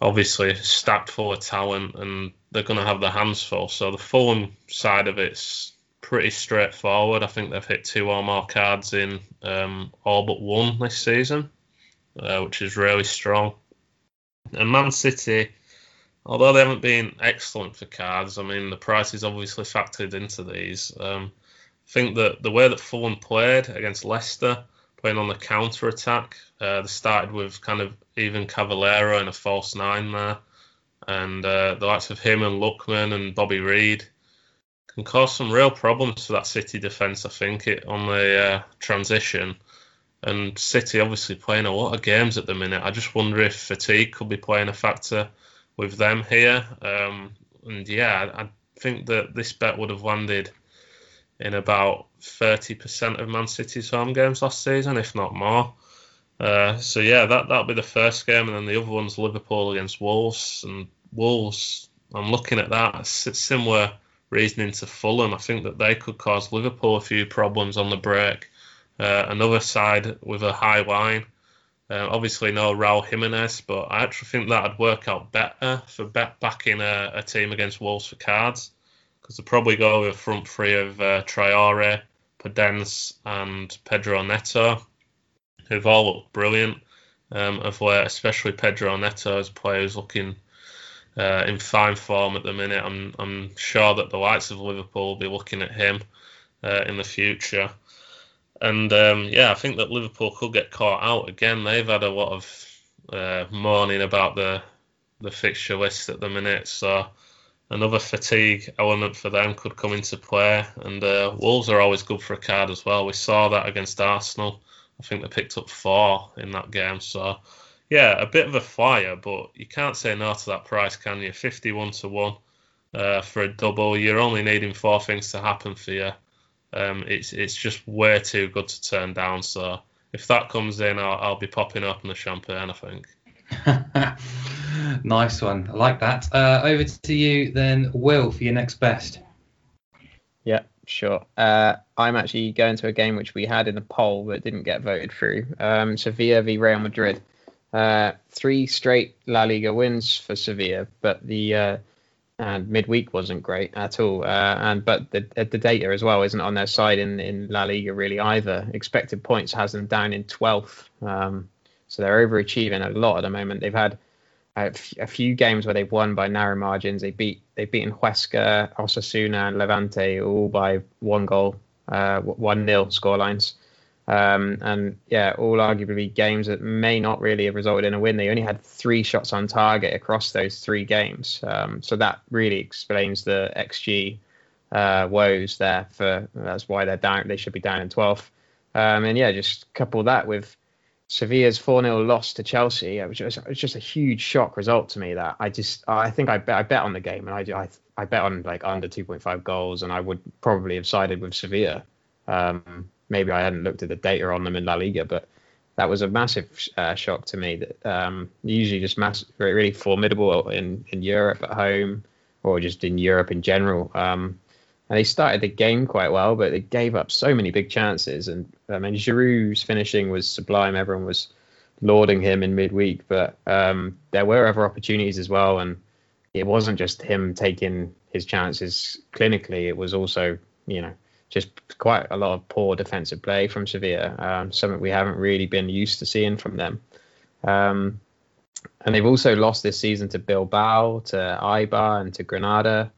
obviously stacked full of talent, and they're going to have their hands full. So the Fulham side of it's pretty straightforward. I think they've hit two or more cards in um, all but one this season, uh, which is really strong. And Man City, although they haven't been excellent for cards, I mean the price is obviously factored into these. Um, think that the way that Fulham played against Leicester, playing on the counter attack, uh, they started with kind of even Cavaleiro in a false nine there, and uh, the likes of him and Lookman and Bobby Reid can cause some real problems for that City defence. I think it on the uh, transition, and City obviously playing a lot of games at the minute. I just wonder if fatigue could be playing a factor with them here. Um, and yeah, I think that this bet would have landed in about 30% of Man City's home games last season, if not more. Uh, so yeah, that that'll be the first game, and then the other one's Liverpool against Wolves. And Wolves, I'm looking at that similar reasoning to Fulham. I think that they could cause Liverpool a few problems on the break. Uh, another side with a high line. Uh, obviously, no Raul Jimenez, but I actually think that'd work out better for backing a, a team against Wolves for cards because they'll probably go with front three of uh, Traore, Podence, and Pedro Neto, who've all looked brilliant um, of late, especially Pedro Neto as a player who's looking uh, in fine form at the minute. I'm I'm sure that the likes of Liverpool will be looking at him uh, in the future. And um, yeah, I think that Liverpool could get caught out again. They've had a lot of uh, mourning about the the fixture list at the minute, so another fatigue element for them could come into play. And uh, Wolves are always good for a card as well. We saw that against Arsenal. I think they picked up four in that game. So yeah, a bit of a flyer, but you can't say no to that price, can you? Fifty-one to one uh, for a double. You're only needing four things to happen for you. Um, it's it's just way too good to turn down. So if that comes in, I'll, I'll be popping open the champagne. I think. nice one. I like that. Uh, over to you then, Will, for your next best. Yeah, sure. Uh, I'm actually going to a game which we had in the poll but didn't get voted through. Um, Sevilla v Real Madrid. Uh, three straight La Liga wins for Sevilla, but the uh, and midweek wasn't great at all. Uh, and but the the data as well isn't on their side in, in La Liga really either. Expected points has them down in 12th, um, so they're overachieving a lot at the moment. They've had a, few games where they've won by narrow margins. They beat they've beaten Huesca, Osasuna, and Levante all by one goal, uh, one nil scorelines. Um, and yeah, all arguably games that may not really have resulted in a win. They only had three shots on target across those three games. Um, so that really explains the XG uh, woes there. For that's why they're down. They should be down in 12th. Um, and yeah, just couple that with Sevilla's 4 0 loss to Chelsea. Was, just, it was just a huge shock result to me. That I just I think I bet I bet on the game and I I, I bet on like under 2.5 goals and I would probably have sided with Sevilla. Um, maybe I hadn't looked at the data on them in La Liga, but that was a massive uh, shock to me. That um, usually just mass, really formidable in in Europe at home or just in Europe in general. Um, and they started the game quite well, but they gave up so many big chances. And I mean, Giroud's finishing was sublime. Everyone was lauding him in midweek, but um, there were other opportunities as well. And it wasn't just him taking his chances clinically; it was also, you know, just quite a lot of poor defensive play from Sevilla, um, something we haven't really been used to seeing from them. Um, and they've also lost this season to Bilbao, to Eibar, and to Granada,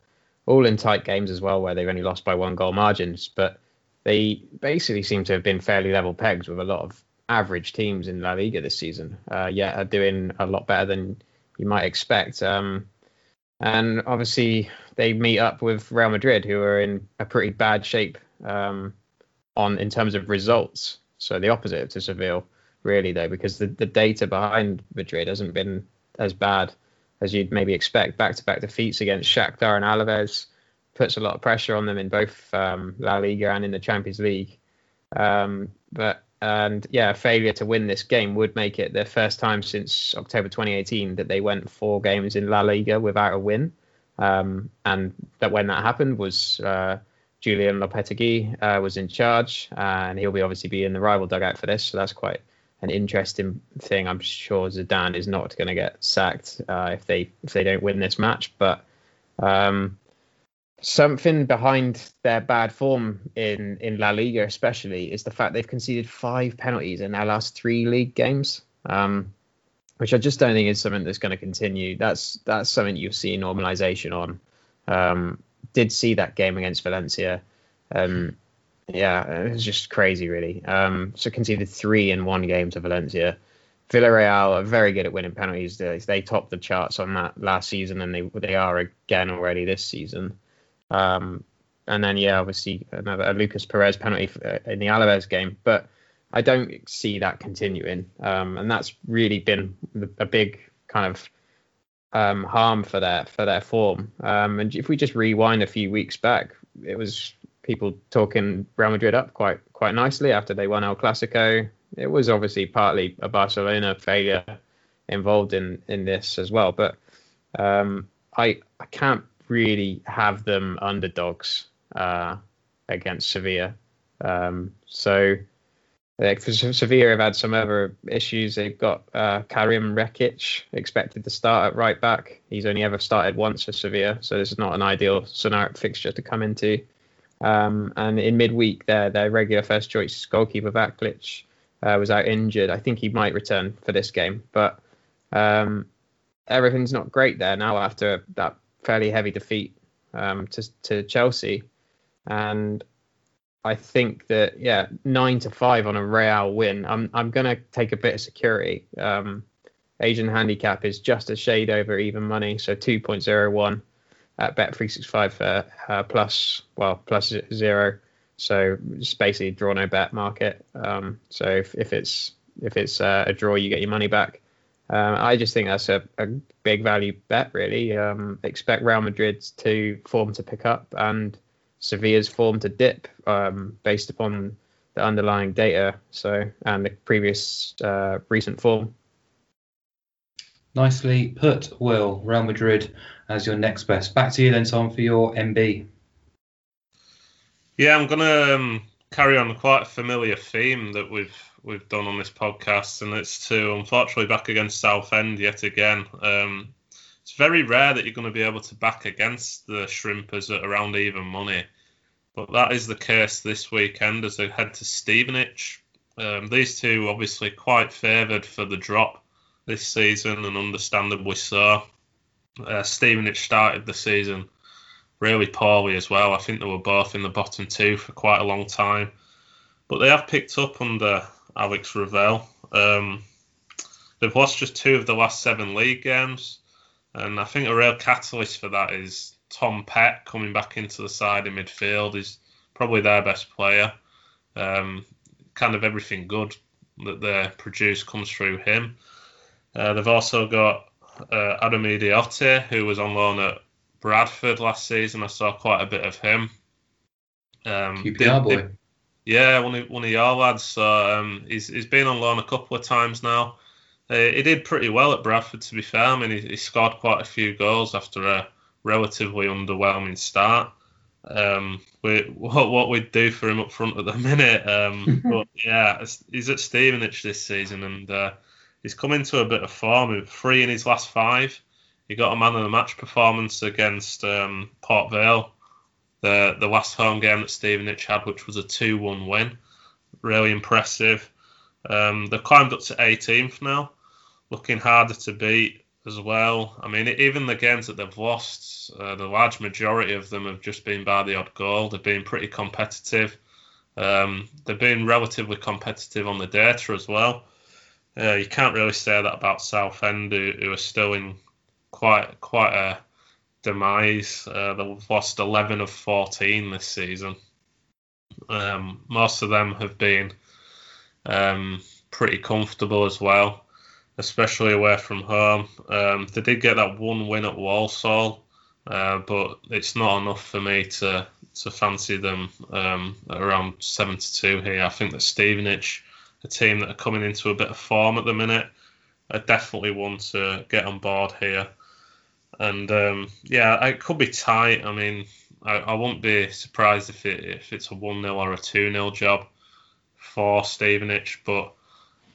all in tight games as well, where they've only lost by one goal margins. But they basically seem to have been fairly level pegs with a lot of average teams in La Liga this season. Uh, yet are doing a lot better than you might expect. Um, and obviously they meet up with Real Madrid, who are in a pretty bad shape um, on in terms of results. So the opposite to Seville, really, though, because the, the data behind Madrid hasn't been as bad as you'd maybe expect. Back to back defeats against Shakhtar and Alaves, puts a lot of pressure on them in both um, La Liga and in the Champions League. Um, but and yeah, failure to win this game would make it their first time since October 2018 that they went four games in La Liga without a win. Um, and that when that happened was uh, Julen Lopetegui uh, was in charge, and he'll be obviously be in the rival dugout for this. So that's quite an interesting thing. I'm sure Zidane is not going to get sacked uh, if they if they don't win this match, but um, something behind their bad form in in La Liga, especially, is the fact they've conceded five penalties in their last three league games, um, which I just don't think is something that's going to continue. That's that's something you'll see normalization on. Um, did see that game against Valencia. Um, yeah, it was just crazy, really. Um, so conceded three in one game to Valencia. Villarreal are very good at winning penalties. They, they topped the charts on that last season, and they they are again already this season. Um, and then yeah, obviously another Lucas Perez penalty uh, in the Alaves game, but I don't see that continuing. Um, and that's really been a big kind of um, harm for their for their form. Um, and if we just rewind a few weeks back, it was people talking Real Madrid up quite quite nicely after they won El Clasico. It was obviously partly a Barcelona failure involved in in this as well, but um, I I can't really have them underdogs uh, against Sevilla. Um, so like for Sevilla have had some other issues. They've got uh, Karim Rekik expected to start at right back. He's only ever started once for Sevilla, so this is not an ideal scenario fixture to come into. Um, and in midweek, their their regular first choice goalkeeper Vaclik uh, was out injured. I think he might return for this game, but um, everything's not great there now after that fairly heavy defeat um, to to Chelsea, and I think that yeah, nine to five on a Real win. I'm I'm gonna take a bit of security. Um, Asian handicap is just a shade over even money, so 2.01 at Bet365 for uh, plus well plus zero. So it's basically draw no bet market. Um, so if, if it's if it's uh, a draw, you get your money back. Um, I just think that's a, a big value bet, really. Um, expect Real Madrid to form to pick up and Sevilla's form to dip um, based upon the underlying data. So and the previous uh, recent form. Nicely put, Will. Real Madrid as your next best. Back to you then, Tom, for your MB. Yeah, I'm gonna um, carry on quite a familiar theme that we've we've done on this podcast, and it's to unfortunately back against Southend yet again. Um, it's very rare that you're going to be able to back against the Shrimpers at around even money, but that is the case this weekend as they head to Stevenage. Um, these two obviously quite favoured for the drop this season, and understandably so. Uh, Stevenage started the season really poorly as well. I think they were both in the bottom two for quite a long time, but they have picked up under Alex Revell. Um, they've lost just two of the last seven league games, and I think a real catalyst for that is Tom Pett coming back into the side in midfield. He's probably their best player. Um, kind of everything good that they produce comes through him. Uh, they've also got uh, Aramide Oteh, who was on loan at Bradford last season. I saw quite a bit of him. Um, QPR boy. Yeah, one of, one of your lads. So um, he's, he's been on loan a couple of times now. Uh, he did pretty well at Bradford, to be fair. I mean, he, he scored quite a few goals after a relatively underwhelming start. Um, we, what what we'd do for him up front at the minute. Um, but yeah, he's at Stevenage this season, and uh, he's come into a bit of form. Three in his last five. He got a man of the match performance against um, Port Vale, the the last home game that Stevenage had, which was a two-one win. Really impressive. Um, they've climbed up to 18th now, looking harder to beat as well. I mean, even the games that they've lost, uh, the large majority of them have just been by the odd goal. They've been pretty competitive. Um, they've been relatively competitive on the data as well. Uh, you can't really say that about Southend, who, who are still in quite quite a demise. Uh, they've lost 11 of 14 this season. Um, most of them have been um, pretty comfortable as well, especially away from home. Um, they did get that one win at Walsall uh, but it's not enough for me to to fancy them um, around seven to two here. I think that Stevenage, a team that are coming into a bit of form at the minute, are definitely one to get on board here. And um, yeah, it could be tight. I mean, I, I won't be surprised if it if it's a one 0 or a two 0 job for Stevenage, but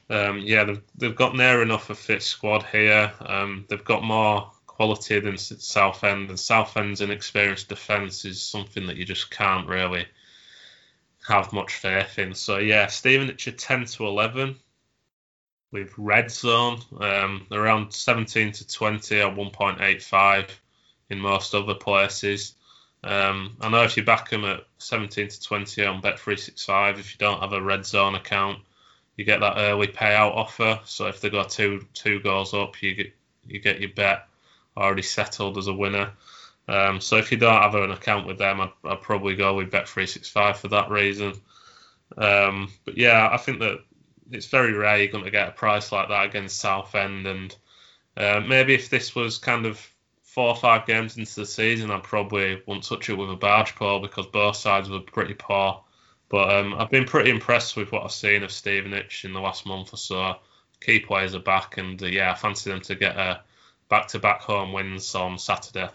um, yeah, they've, they've got near enough a fit squad here. Um, they've got more quality than Southend, and Southend's inexperienced defence is something that you just can't really have much faith in. So yeah, Stevenage are ten to eleven with red zone um, around seventeen to twenty or one point eight five in most other places. Um, I know if you back them at 17 to 20 on Bet365, if you don't have a red zone account, you get that early payout offer. So if they go two two goals up, you get you get your bet already settled as a winner. Um, so if you don't have an account with them, I'd, I'd probably go with Bet365 for that reason. Um, but yeah, I think that it's very rare you're going to get a price like that against Southend, and uh, maybe if this was kind of four or five games into the season, I probably wouldn't touch it with a barge pole because both sides were pretty poor. But um, I've been pretty impressed with what I've seen of Stevenage in the last month or so. Key players are back, and uh, yeah, I fancy them to get a back-to-back home wins on Saturday.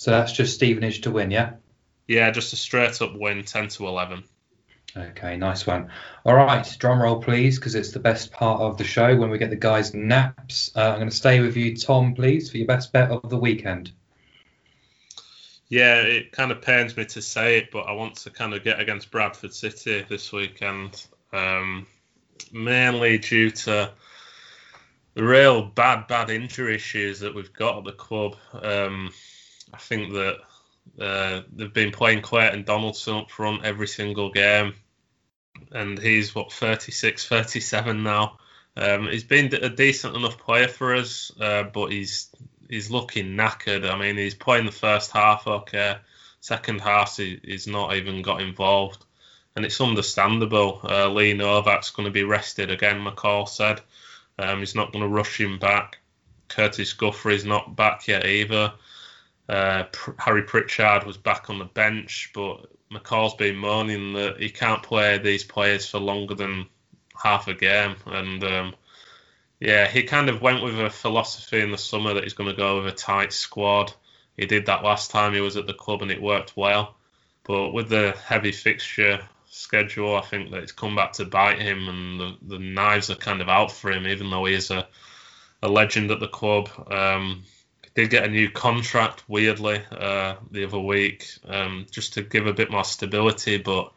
So that's just Stevenage to win, yeah. Yeah, just a straight-up win, ten to eleven. Okay, nice one. All right, drum roll, please, because it's the best part of the show when we get the guys' naps. Uh, I'm going to stay with you, Tom, please, for your best bet of the weekend. Yeah, it kind of pains me to say it, but I want to kind of get against Bradford City this weekend, um, mainly due to the real bad, bad injury issues that we've got at the club. Um, I think that uh, they've been playing Clayton Donaldson up front every single game, and he's what 36, 37 now. Um, he's been a decent enough player for us, uh, but he's he's looking knackered. I mean, he's playing the first half okay, second half he, he's not even got involved, and it's understandable. Uh, Lee Novak's going to be rested again. McCall said um, he's not going to rush him back. Kurtis Guthrie's not back yet either. Uh, Harry Pritchard was back on the bench, but McCall's been moaning that he can't play these players for longer than half a game. And um, yeah, he kind of went with a philosophy in the summer that he's going to go with a tight squad. He did that last time he was at the club and it worked well. But with the heavy fixture schedule, I think that it's come back to bite him and the, the knives are kind of out for him, even though he is a, a legend at the club. Um, did get a new contract weirdly uh, the other week, um, just to give a bit more stability. But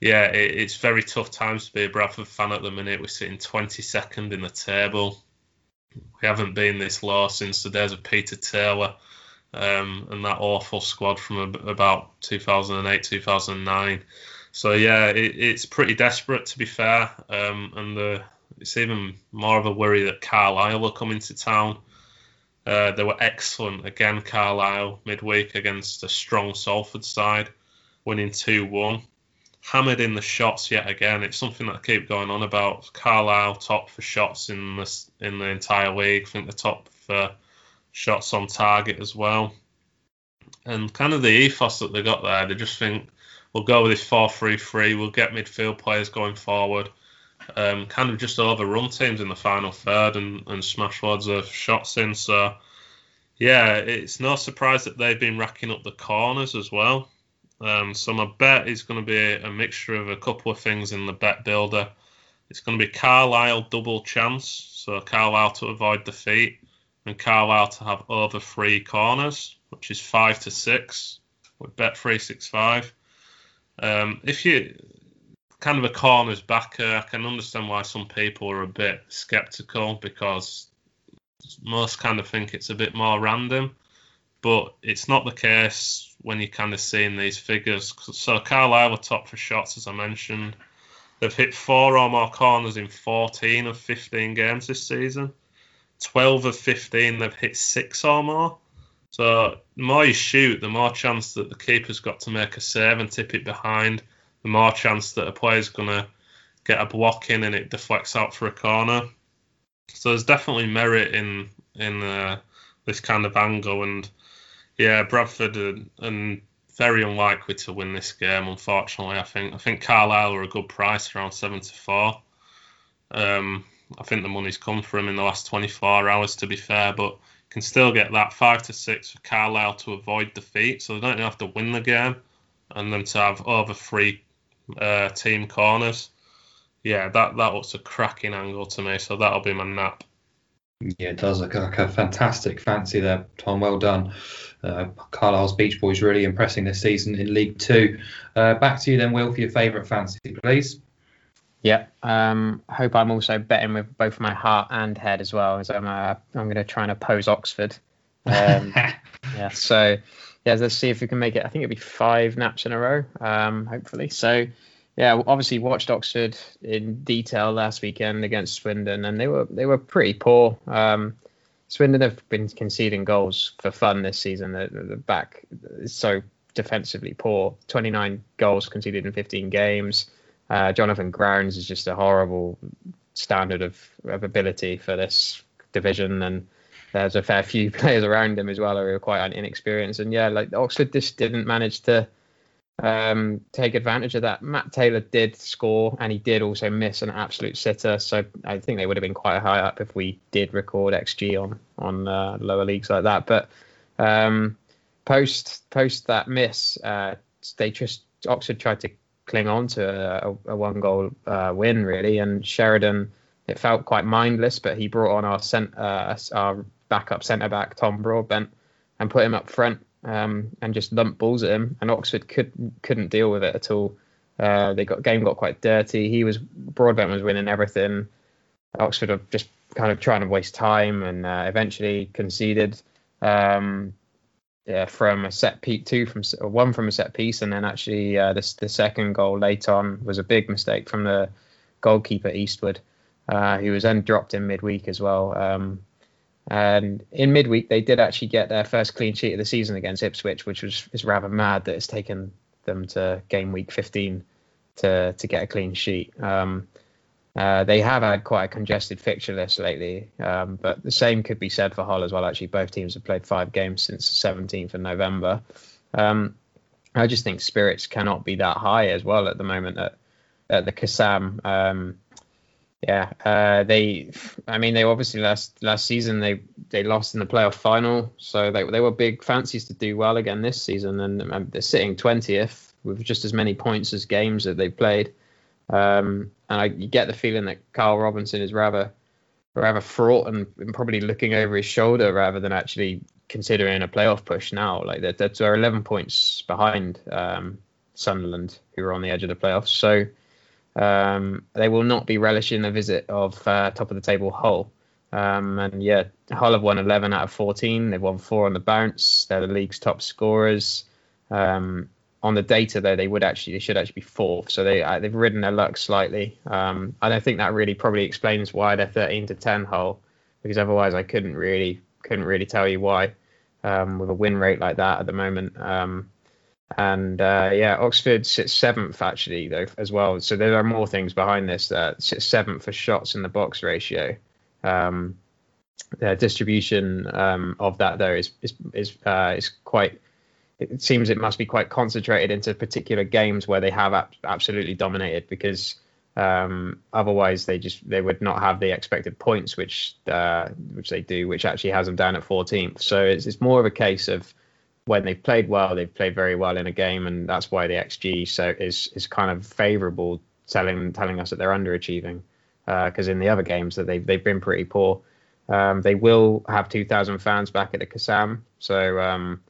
yeah, it, it's very tough times to be a Bradford fan at the minute. We're sitting 22nd in the table. We haven't been this low since the days of Peter Taylor um, and that awful squad from about 2008, 2009. So yeah, it, it's pretty desperate to be fair, um, and the, it's even more of a worry that Carlisle are coming to town. Uh, they were excellent again, Carlisle midweek against a strong Salford side, winning 2 1. Hammered in the shots yet again. It's something that I keep going on about. Carlisle top for shots in the, in the entire league. I think the top for shots on target as well. And kind of the ethos that they got there, they just think we'll go with this 4 3 3, we'll get midfield players going forward um, kind of just overrun teams in the final third and, and smash loads of shots in. So, yeah, it's no surprise that they've been racking up the corners as well. Um, so my bet is going to be a mixture of a couple of things in the bet builder. It's going to be Carlisle double chance, so Carlisle to avoid defeat, and Carlisle to have over three corners, which is five to six with bet three six five. Um, if you kind of a corners backer. I can understand why some people are a bit skeptical because most kind of think it's a bit more random, but it's not the case when you're kind of seeing these figures. So Carlisle are top for shots, as I mentioned. They've hit four or more corners in 14 of 15 games this season. 12 of 15, they've hit six or more. So the more you shoot, the more chance that the keeper's got to make a save and tip it behind the more chance that a player's going to get a block in and it deflects out for a corner. So there's definitely merit in in uh, this kind of angle, and Yeah, Bradford and, and very unlikely to win this game. Unfortunately, I think I think Carlisle are a good price, around seven to four. Um, I think the money's come for him in the last 24 hours, to be fair, but can still get that five to six for Carlisle to avoid defeat, so they don't have to win the game, and then to have over three uh, team corners. Yeah, that that looks a cracking angle to me, so that'll be my nap. Yeah, it does look like a fantastic fancy there, Tom. Well done. Uh, Carlisle's Beech Boys really impressing this season in League Two. Uh, back to you then, Will, for your favourite fancy, please. Yeah, um, hope I'm also betting with both my heart and head as well, as I'm uh, I'm going to try and oppose Oxford. Um, yeah, so yeah, let's see if we can make it. I think it'll be five naps in a row, um, hopefully. So yeah, obviously watched Oxford in detail last weekend against Swindon, and they were they were pretty poor. Um, Swindon have been conceding goals for fun this season. The, the back is so defensively poor. 29 goals conceded in 15 games. Uh, Jonathan Grounds is just a horrible standard of, of ability for this division, and there's a fair few players around him as well who are quite inexperienced. And yeah, like Oxford just didn't manage to um, take advantage of that. Matt Taylor did score, and he did also miss an absolute sitter. So I think they would have been quite high up if we did record XG on on uh, lower leagues like that. But um, post post that miss, uh, they just Oxford tried to cling on to a, a one goal uh, win really, and Sheridan. It felt quite mindless, but he brought on our cent, uh, our backup centre back Tom Broadbent and put him up front um, and just lumped balls at him, and Oxford could couldn't deal with it at all. Uh, they got game got quite dirty. He was Broadbent was winning everything. Oxford are just kind of trying to waste time, and uh, eventually conceded. Um, yeah, from a set piece, two from one from a set piece, and then actually uh, the the second goal late on was a big mistake from the goalkeeper Eastwood, uh, who was then dropped in midweek as well. Um, and in midweek, they did actually get their first clean sheet of the season against Ipswich, which was is rather mad that it's taken them to game week 15 to to get a clean sheet. Um, uh, they have had quite a congested fixture list lately, um, but the same could be said for Hull as well. Actually, both teams have played five games since the 17th of November. Um, I just think spirits cannot be that high as well at the moment at, at the Kassam. Yeah, uh, they. I mean, they obviously last last season they they lost in the playoff final, so they they were big fancies to do well again this season, and um, they're sitting twentieth with just as many points as games that they played. Um, and I get the feeling that Karl Robinson is rather rather fraught and, and, probably looking over his shoulder rather than actually considering a playoff push now. Like they're, they're 11 points behind um, Sunderland, who are on the edge of the playoffs. So um, they will not be relishing the visit of uh, top of the table Hull. Um, and yeah, Hull have won 11 out of 14. They've won four on the bounce. They're the league's top scorers. Um, on the data, though, they would actually they should actually be fourth. So they uh, they've ridden their luck slightly. Um, and I think that really probably explains why they're 13 to 10 Hull, because otherwise I couldn't really couldn't really tell you why um, with a win rate like that at the moment. And uh, yeah, Oxford sits seventh actually though as well. So there are more things behind this. That sits seventh for shots in the box ratio. Um, the distribution um, of that though is is is, uh, is quite. It seems it must be quite concentrated into particular games where they have ab- absolutely dominated because um, otherwise they just they would not have the expected points which uh, which they do, which actually has them down at 14th. So it's, it's more of a case of when they've played well, they've played very well in a game, and that's why the XG so is is kind of favourable, telling telling us that they're underachieving. Because uh, in the other games that they've they've been pretty poor. Um, they will have 2,000 fans back at the Kassam, so um,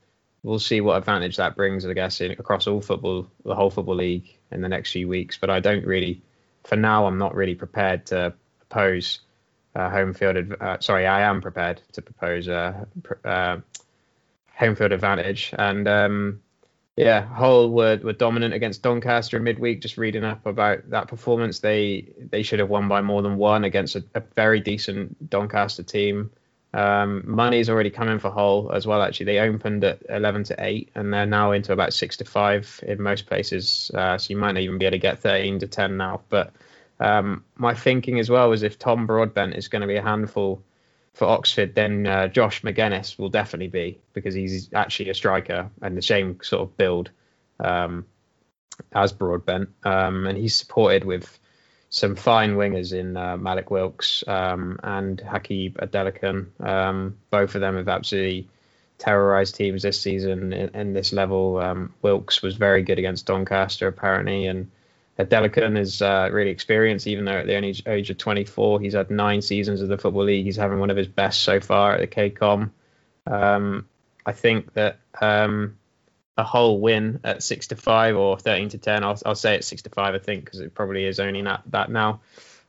we'll see what advantage that brings, I guess, in, across all football, the whole football league in the next few weeks. But I don't really, for now, I'm not really prepared to oppose uh, home field. Uh, sorry, I am prepared to propose uh, uh home field advantage. And um, yeah, Hull were, were dominant against Doncaster in midweek. Just reading up about that performance, they they should have won by more than one against a, a very decent Doncaster team. Um, money's already coming for Hull as well. Actually, they opened at 11 to 8, and they're now into about 6 to 5 in most places. Uh, so you might not even be able to get 13 to 10 now. But um, my thinking as well is if Tom Broadbent is going to be a handful for Oxford, then uh, Josh Magennis will definitely be because he's actually a striker and the same sort of build um, as Broadbent, um, and he's supported with some fine wingers in uh, Malik Wilks um, and Hakeeb Adelakun. Um, both of them have absolutely terrorized teams this season in, in this level. Um, Wilks was very good against Doncaster apparently, and Adelakun is uh, really experienced, even though at the age, age of 24, he's had nine seasons of the Football League. He's having one of his best so far at the KCOM. Um, I think that um, a Hull win at six to five or 13 to 10, I'll, I'll say it's six to five, I think, because it probably is only that, that now,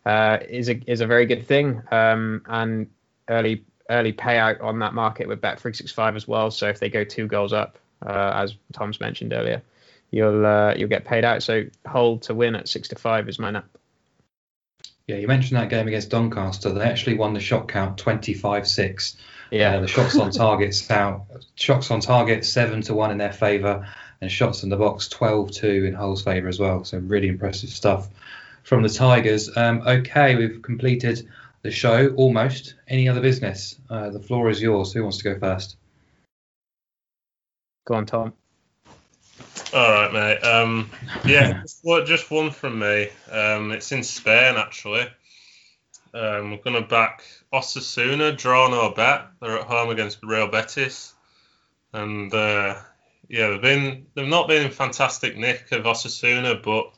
uh, is a is a very good thing. Um, and early early payout on that market with Bet365 as well. So if they go two goals up, uh, as Tom's mentioned earlier, you'll uh, you'll get paid out. So Hull to win at six to five is my nap. Yeah, you mentioned that game against Doncaster. They actually won the shot count 25-6. Yeah, uh, the shots on targets out shots on target seven to one in their favour, and shots in the box 12-2 in Hull's favour as well. So really impressive stuff from the Tigers. Um, okay, we've completed the show almost. Any other business? Uh, the floor is yours. Who wants to go first? Go on, Tom. All right, mate. Um, yeah, just one from me. Um, it's in Spain, actually. Um, we're going to back Osasuna, draw no bet. They're at home against Real Betis, and uh, yeah, they've been they've not been in fantastic nick of Osasuna, but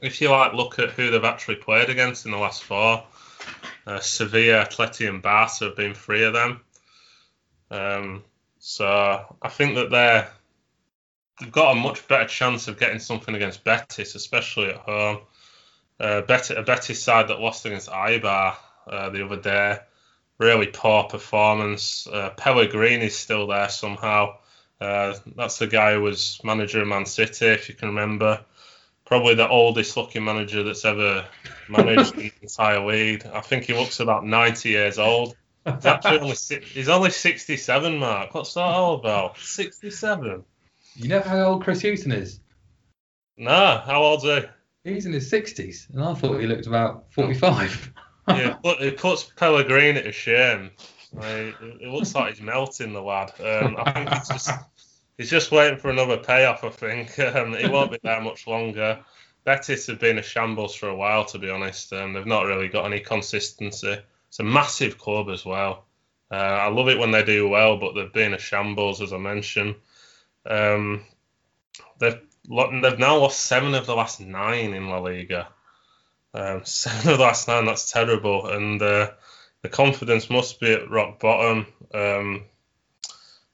if you like look at who they've actually played against in the last four, uh, Sevilla, Atleti, and Barca have been three of them. Um, so I think that they're they've got a much better chance of getting something against Betis, especially at home. Uh, Betis, a Betis side that lost against Eibar uh, the other day. Really poor performance. Uh, Pellegrini's still there somehow. Uh, that's the guy who was manager of Man City, if you can remember. Probably the oldest looking manager that's ever managed the entire league. I think he looks about 90 years old. He's only he's only 67, Mark. What's that all about? 67. You know how old Chris Hughton is? Nah, how old's he? He's in his 60s, and I thought he looked about 45. yeah, but it puts Pellegrini to shame. Like, it looks like he's melting the lad. Um, I think he's just he's just waiting for another payoff. I think um, he won't be there much longer. Betis have been a shambles for a while, to be honest. Um, they've not really got any consistency. It's a massive club as well. Uh, I love it when they do well, but they've been a shambles, as I mentioned. Um, they've they've now lost seven of the last nine in La Liga. Um, seven of the last nine, that's terrible, and uh, the confidence must be at rock bottom. Um,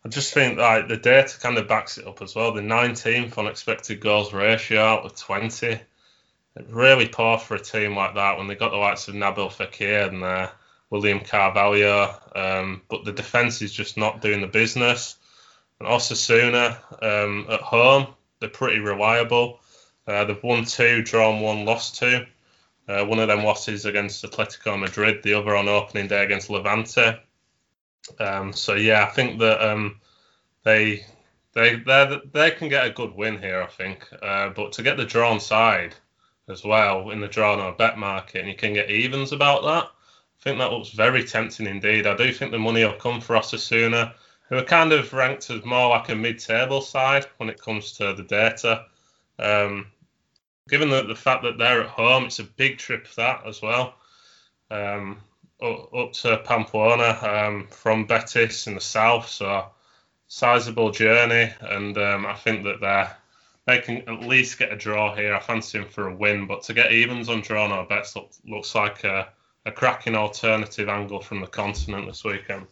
I just think like the data kind of backs it up as well. The 19th on expected goals ratio out of 20. Really poor for a team like that when they got the likes of Nabil Fekir and uh, William Carvalho, um, but the defence is just not doing the business. And Osasuna um, at home, they're pretty reliable. Uh, they've won two, drawn one, lost two. Uh, one of them losses against Atletico Madrid, the other on opening day against Levante. Um, so yeah, I think that um, they they they can get a good win here. I think, uh, but to get the drawn side as well in the drawn or bet market, and you can get evens about that. I think that looks very tempting indeed. I do think the money will come for Osasuna who are kind of ranked as more like a mid-table side when it comes to the data. Um, given the, the fact that they're at home, it's a big trip that as well. Um, up, to Pamplona um, from Betis in the south, so sizable journey, and um, I think that they they can at least get a draw here. I fancy them for a win, but to get evens on draw or bets look, looks like a, a cracking alternative angle from the continent this weekend.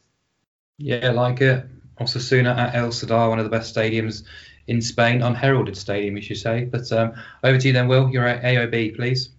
Yeah, like it. Osasuna at El Sadar, one of the best stadiums in Spain, unheralded stadium, you should say. But um, over to you then, Will. You're at AOB, please.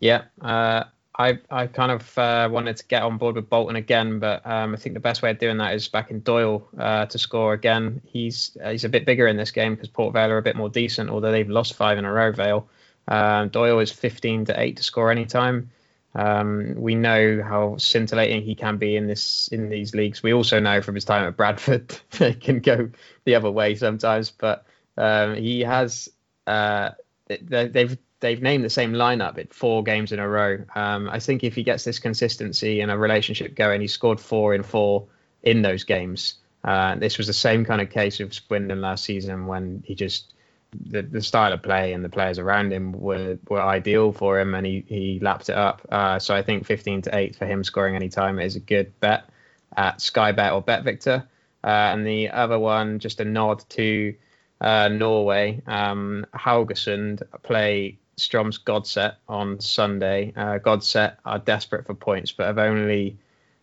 Yeah, uh, I I kind of uh, wanted to get on board with Bolton again, but um, I think the best way of doing that is backing Doyle uh, to score again. He's uh, he's a bit bigger in this game because Port Vale are a bit more decent, although they've lost five in a row. Vale. Um, Doyle is 15 to eight to score anytime. Um, we know how scintillating he can be in this in these leagues. We also know from his time at Bradford they can go the other way sometimes. But um, he has uh, they, they've they've named the same lineup at four games in a row. Um, I think if he gets this consistency and a relationship going, he scored four in four in those games. Uh, this was the same kind of case of Swindon last season when he just the, the style of play and the players around him were, were ideal for him and he, he lapped it up. Uh, so I think 15 to 8 for him scoring any time is a good bet at Sky Bet or Bet Victor. Uh, and the other one, just a nod to uh, Norway. Um, Haugesund play Strømsgodset on Sunday. Uh, Godset are desperate for points, but have only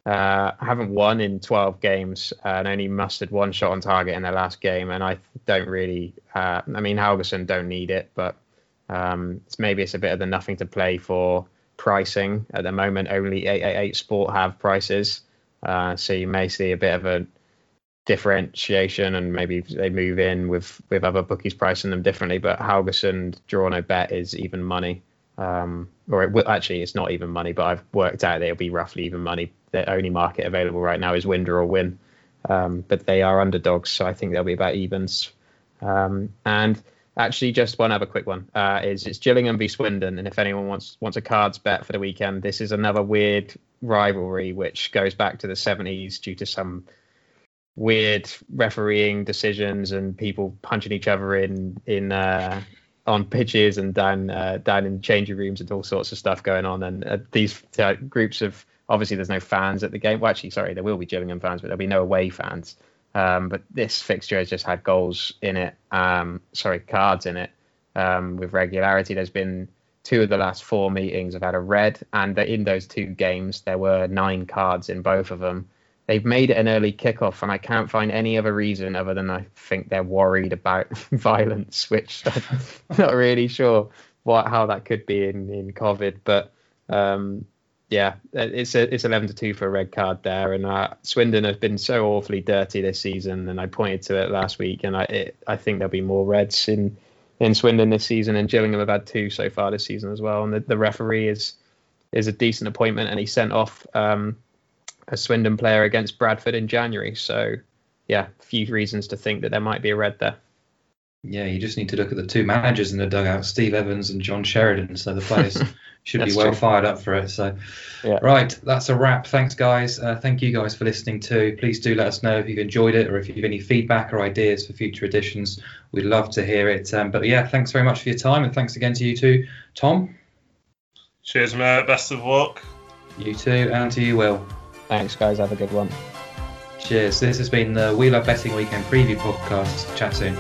uh, haven't won in 12 games and only mustered one shot on target in their last game. And I don't really, uh, I mean, Haugesund don't need it, but um, it's, maybe it's a bit of the nothing to play for pricing. At the moment, only 888 Sport have prices. Uh, so you may see a bit of a differentiation and maybe they move in with, with other bookies pricing them differently. But Haugesund draw no bet is even money. Um, or it will, actually, it's not even money, but I've worked out it'll be roughly even money the only market available right now is win or win. Um, but they are underdogs, so I think they'll be about evens. Um, and actually, just one other quick one uh, is it's Gillingham v Swindon, and if anyone wants wants a cards bet for the weekend, this is another weird rivalry which goes back to the 70s due to some weird refereeing decisions and people punching each other in in uh, on pitches and down uh, down in changing rooms and all sorts of stuff going on. And uh, these uh, groups of Obviously, there's no fans at the game. Well, actually, sorry, there will be Gillingham fans, but there'll be no away fans. Um, but this fixture has just had goals in it, um, sorry, cards in it um, with regularity. There's been two of the last four meetings have had a red, and in those two games, there were nine cards in both of them. They've made it an early kickoff, and I can't find any other reason other than I think they're worried about violence, which I'm not really sure what how that could be in, in COVID. But um, yeah, it's a, it's eleven to two for a red card there, and uh, Swindon have been so awfully dirty this season, and I pointed to it last week, and I it, I think there'll be more reds in in Swindon this season, and Gillingham have had two so far this season as well, and the, the referee is is a decent appointment, and he sent off um, a Swindon player against Bradford in January, so yeah, a few reasons to think that there might be a red there. Yeah, you just need to look at the two managers in the dugout, Steve Evans and John Sheridan. So the players should be well true. fired up for it. So, yeah. right, that's a wrap. Thanks, guys. Uh, thank you guys for listening too. Please do let us know if you've enjoyed it or if you have any feedback or ideas for future editions. We'd love to hear it. Um, but yeah, thanks very much for your time and thanks again to you too, Tom. Cheers, mate. Best of luck. You too, and to you, Will. Thanks, guys. Have a good one. Cheers. This has been the We Love Betting Weekend preview podcast. Chat soon.